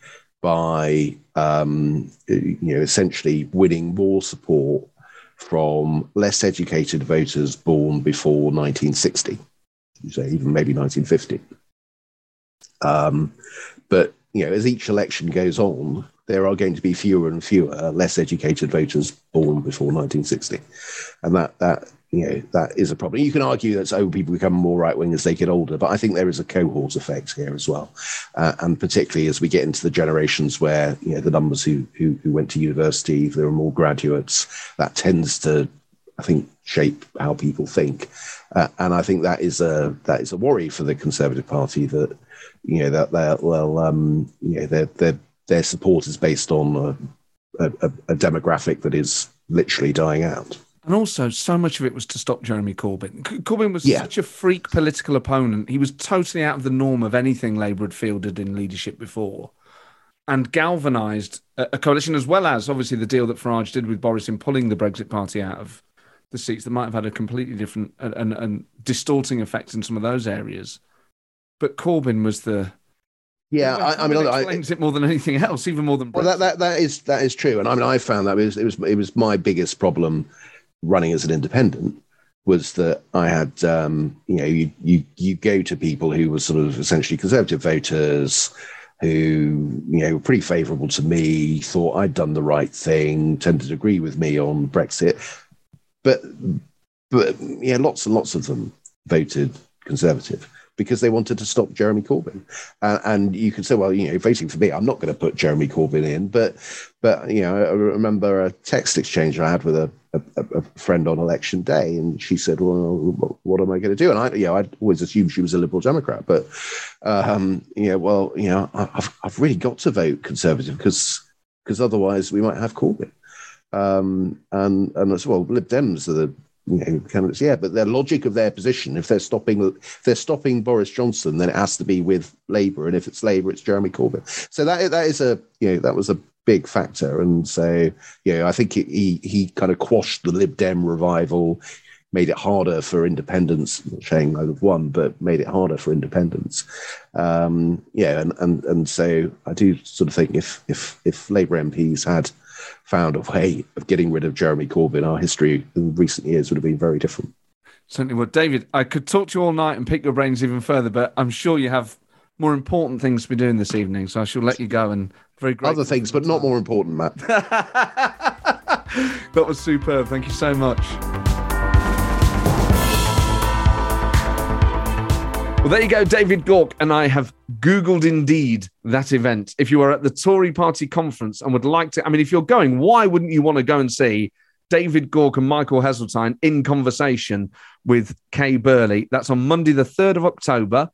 by um, you know essentially winning more support from less educated voters born before 1960, say even maybe 1950. Um, but you know, as each election goes on, there are going to be fewer and fewer less educated voters born before 1960, and that that you know that is a problem. You can argue that so people become more right wing as they get older, but I think there is a cohort effect here as well, uh, and particularly as we get into the generations where you know the numbers who, who who went to university, there are more graduates, that tends to, I think, shape how people think, uh, and I think that is a that is a worry for the Conservative Party that you know that they're well um, you know their their their support is based on a, a, a demographic that is literally dying out. And also, so much of it was to stop Jeremy Corbyn. Corbyn was yeah. such a freak political opponent. He was totally out of the norm of anything Labour had fielded in leadership before and galvanised a, coalition, as well as obviously the deal that Farage did with Boris in pulling the Brexit Party out of the seats that might have had a completely different and, and, and distorting effect in some of those areas. But Corbyn was the yeah, I, I, mean, explains I, it more than anything else, even more than. Brexit. Well, that, that that is that is true, and I mean, I found that it was it was it was my biggest problem running as an independent was that I had, um, you know, you, you you go to people who were sort of essentially conservative voters who, you know, were pretty favourable to me, thought I'd done the right thing, tended to agree with me on Brexit, but but yeah, lots and lots of them voted conservative because they wanted to stop Jeremy Corbyn. Uh, and you could say, well, you know, voting for me, I'm not going to put Jeremy Corbyn in. But, but you know, I remember a text exchange I had with a, a, a friend on election day, and she said, well, what am I going to do? And I, you know, I'd always assumed she was a Liberal Democrat, but, um, you know, well, you know, I've, I've really got to vote Conservative because because otherwise we might have Corbyn. Um, and and as well, Lib Dems are the you know, candidates, yeah, but their logic of their position, if they're stopping, if they're stopping Boris Johnson, then it has to be with Labour, and if it's Labour, it's Jeremy Corbyn. So that that is a, you know, that was a big factor, and so yeah, I think he he kind of quashed the Lib Dem revival, made it harder for independents. saying I'd have won, but made it harder for independence. Um, yeah, and and and so I do sort of think if if if Labour MPs had found a way of getting rid of Jeremy Corbyn, our history in recent years would have been very different. Certainly would. David, I could talk to you all night and pick your brains even further, but I'm sure you have more important things to be doing this evening, so I shall let you go. And very great. Other things, but not more important, Matt. that was superb. Thank you so much. Well, there you go. David Gauke and I have Googled indeed that event. If you are at the Tory party conference and would like to, I mean, if you're going, why wouldn't you want to go and see David Gauke and Michael Heseltine in conversation with Kay Burley? That's on Monday, the 3rd of October,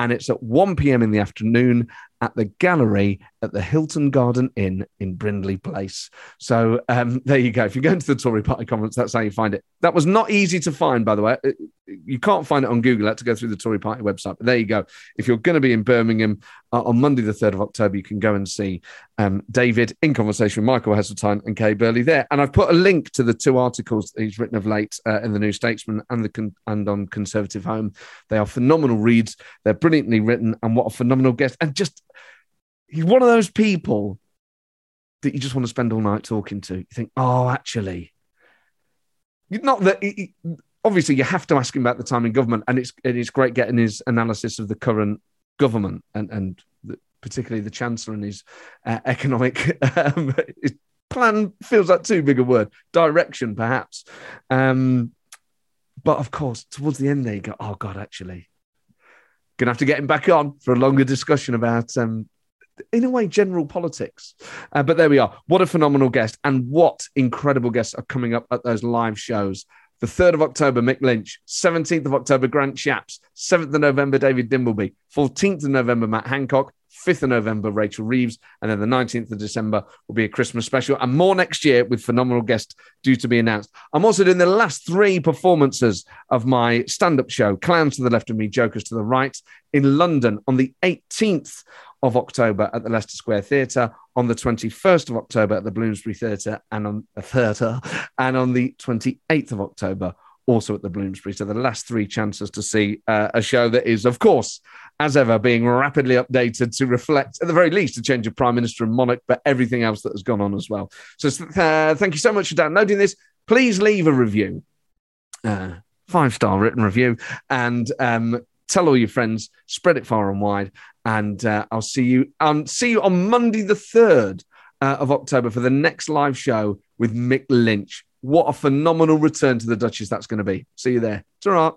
and it's at 1 p.m. in the afternoon at the gallery at the Hilton Garden Inn in Brindley Place. So um, there you go. If you go going to the Tory Party conference, that's how you find it. That was not easy to find, by the way. You can't find it on Google. I had to go through the Tory Party website. But there you go. If you're going to be in Birmingham uh, on Monday, the 3rd of October, you can go and see um, David in conversation with Michael Heseltine and Kay Burley there. And I've put a link to the two articles he's written of late uh, in the New Statesman and the con- and on Conservative Home. They are phenomenal reads. They're brilliantly written, and what a phenomenal guest! And just he's one of those people that you just want to spend all night talking to. You think, oh, actually, not that. He, obviously, you have to ask him about the time in government, and it's it's great getting his analysis of the current government and and the, particularly the chancellor and his uh, economic um, his plan feels like too big a word direction perhaps um, but of course towards the end they go oh god actually gonna have to get him back on for a longer discussion about um, in a way, general politics. Uh, but there we are. What a phenomenal guest, and what incredible guests are coming up at those live shows. The 3rd of October, Mick Lynch. 17th of October, Grant Shapps. 7th of November, David Dimbleby. 14th of November, Matt Hancock. 5th of November, Rachel Reeves. And then the 19th of December will be a Christmas special and more next year with phenomenal guests due to be announced. I'm also doing the last three performances of my stand up show, Clowns to the left of me, Jokers to the right, in London on the 18th of October at the Leicester Square Theatre, on the 21st of October at the Bloomsbury Theatre and on the theatre, and on the 28th of October also at the Bloomsbury. So the last three chances to see uh, a show that is, of course, as ever, being rapidly updated to reflect, at the very least, a change of prime minister and monarch, but everything else that has gone on as well. So uh, thank you so much for downloading this. Please leave a review. Uh, five star written review and um, tell all your friends, spread it far and wide, and uh, I'll see you. Um, see you on Monday, the third uh, of October, for the next live show with Mick Lynch. What a phenomenal return to the Duchess that's going to be. See you there. Ta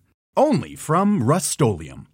only from Rust-Oleum.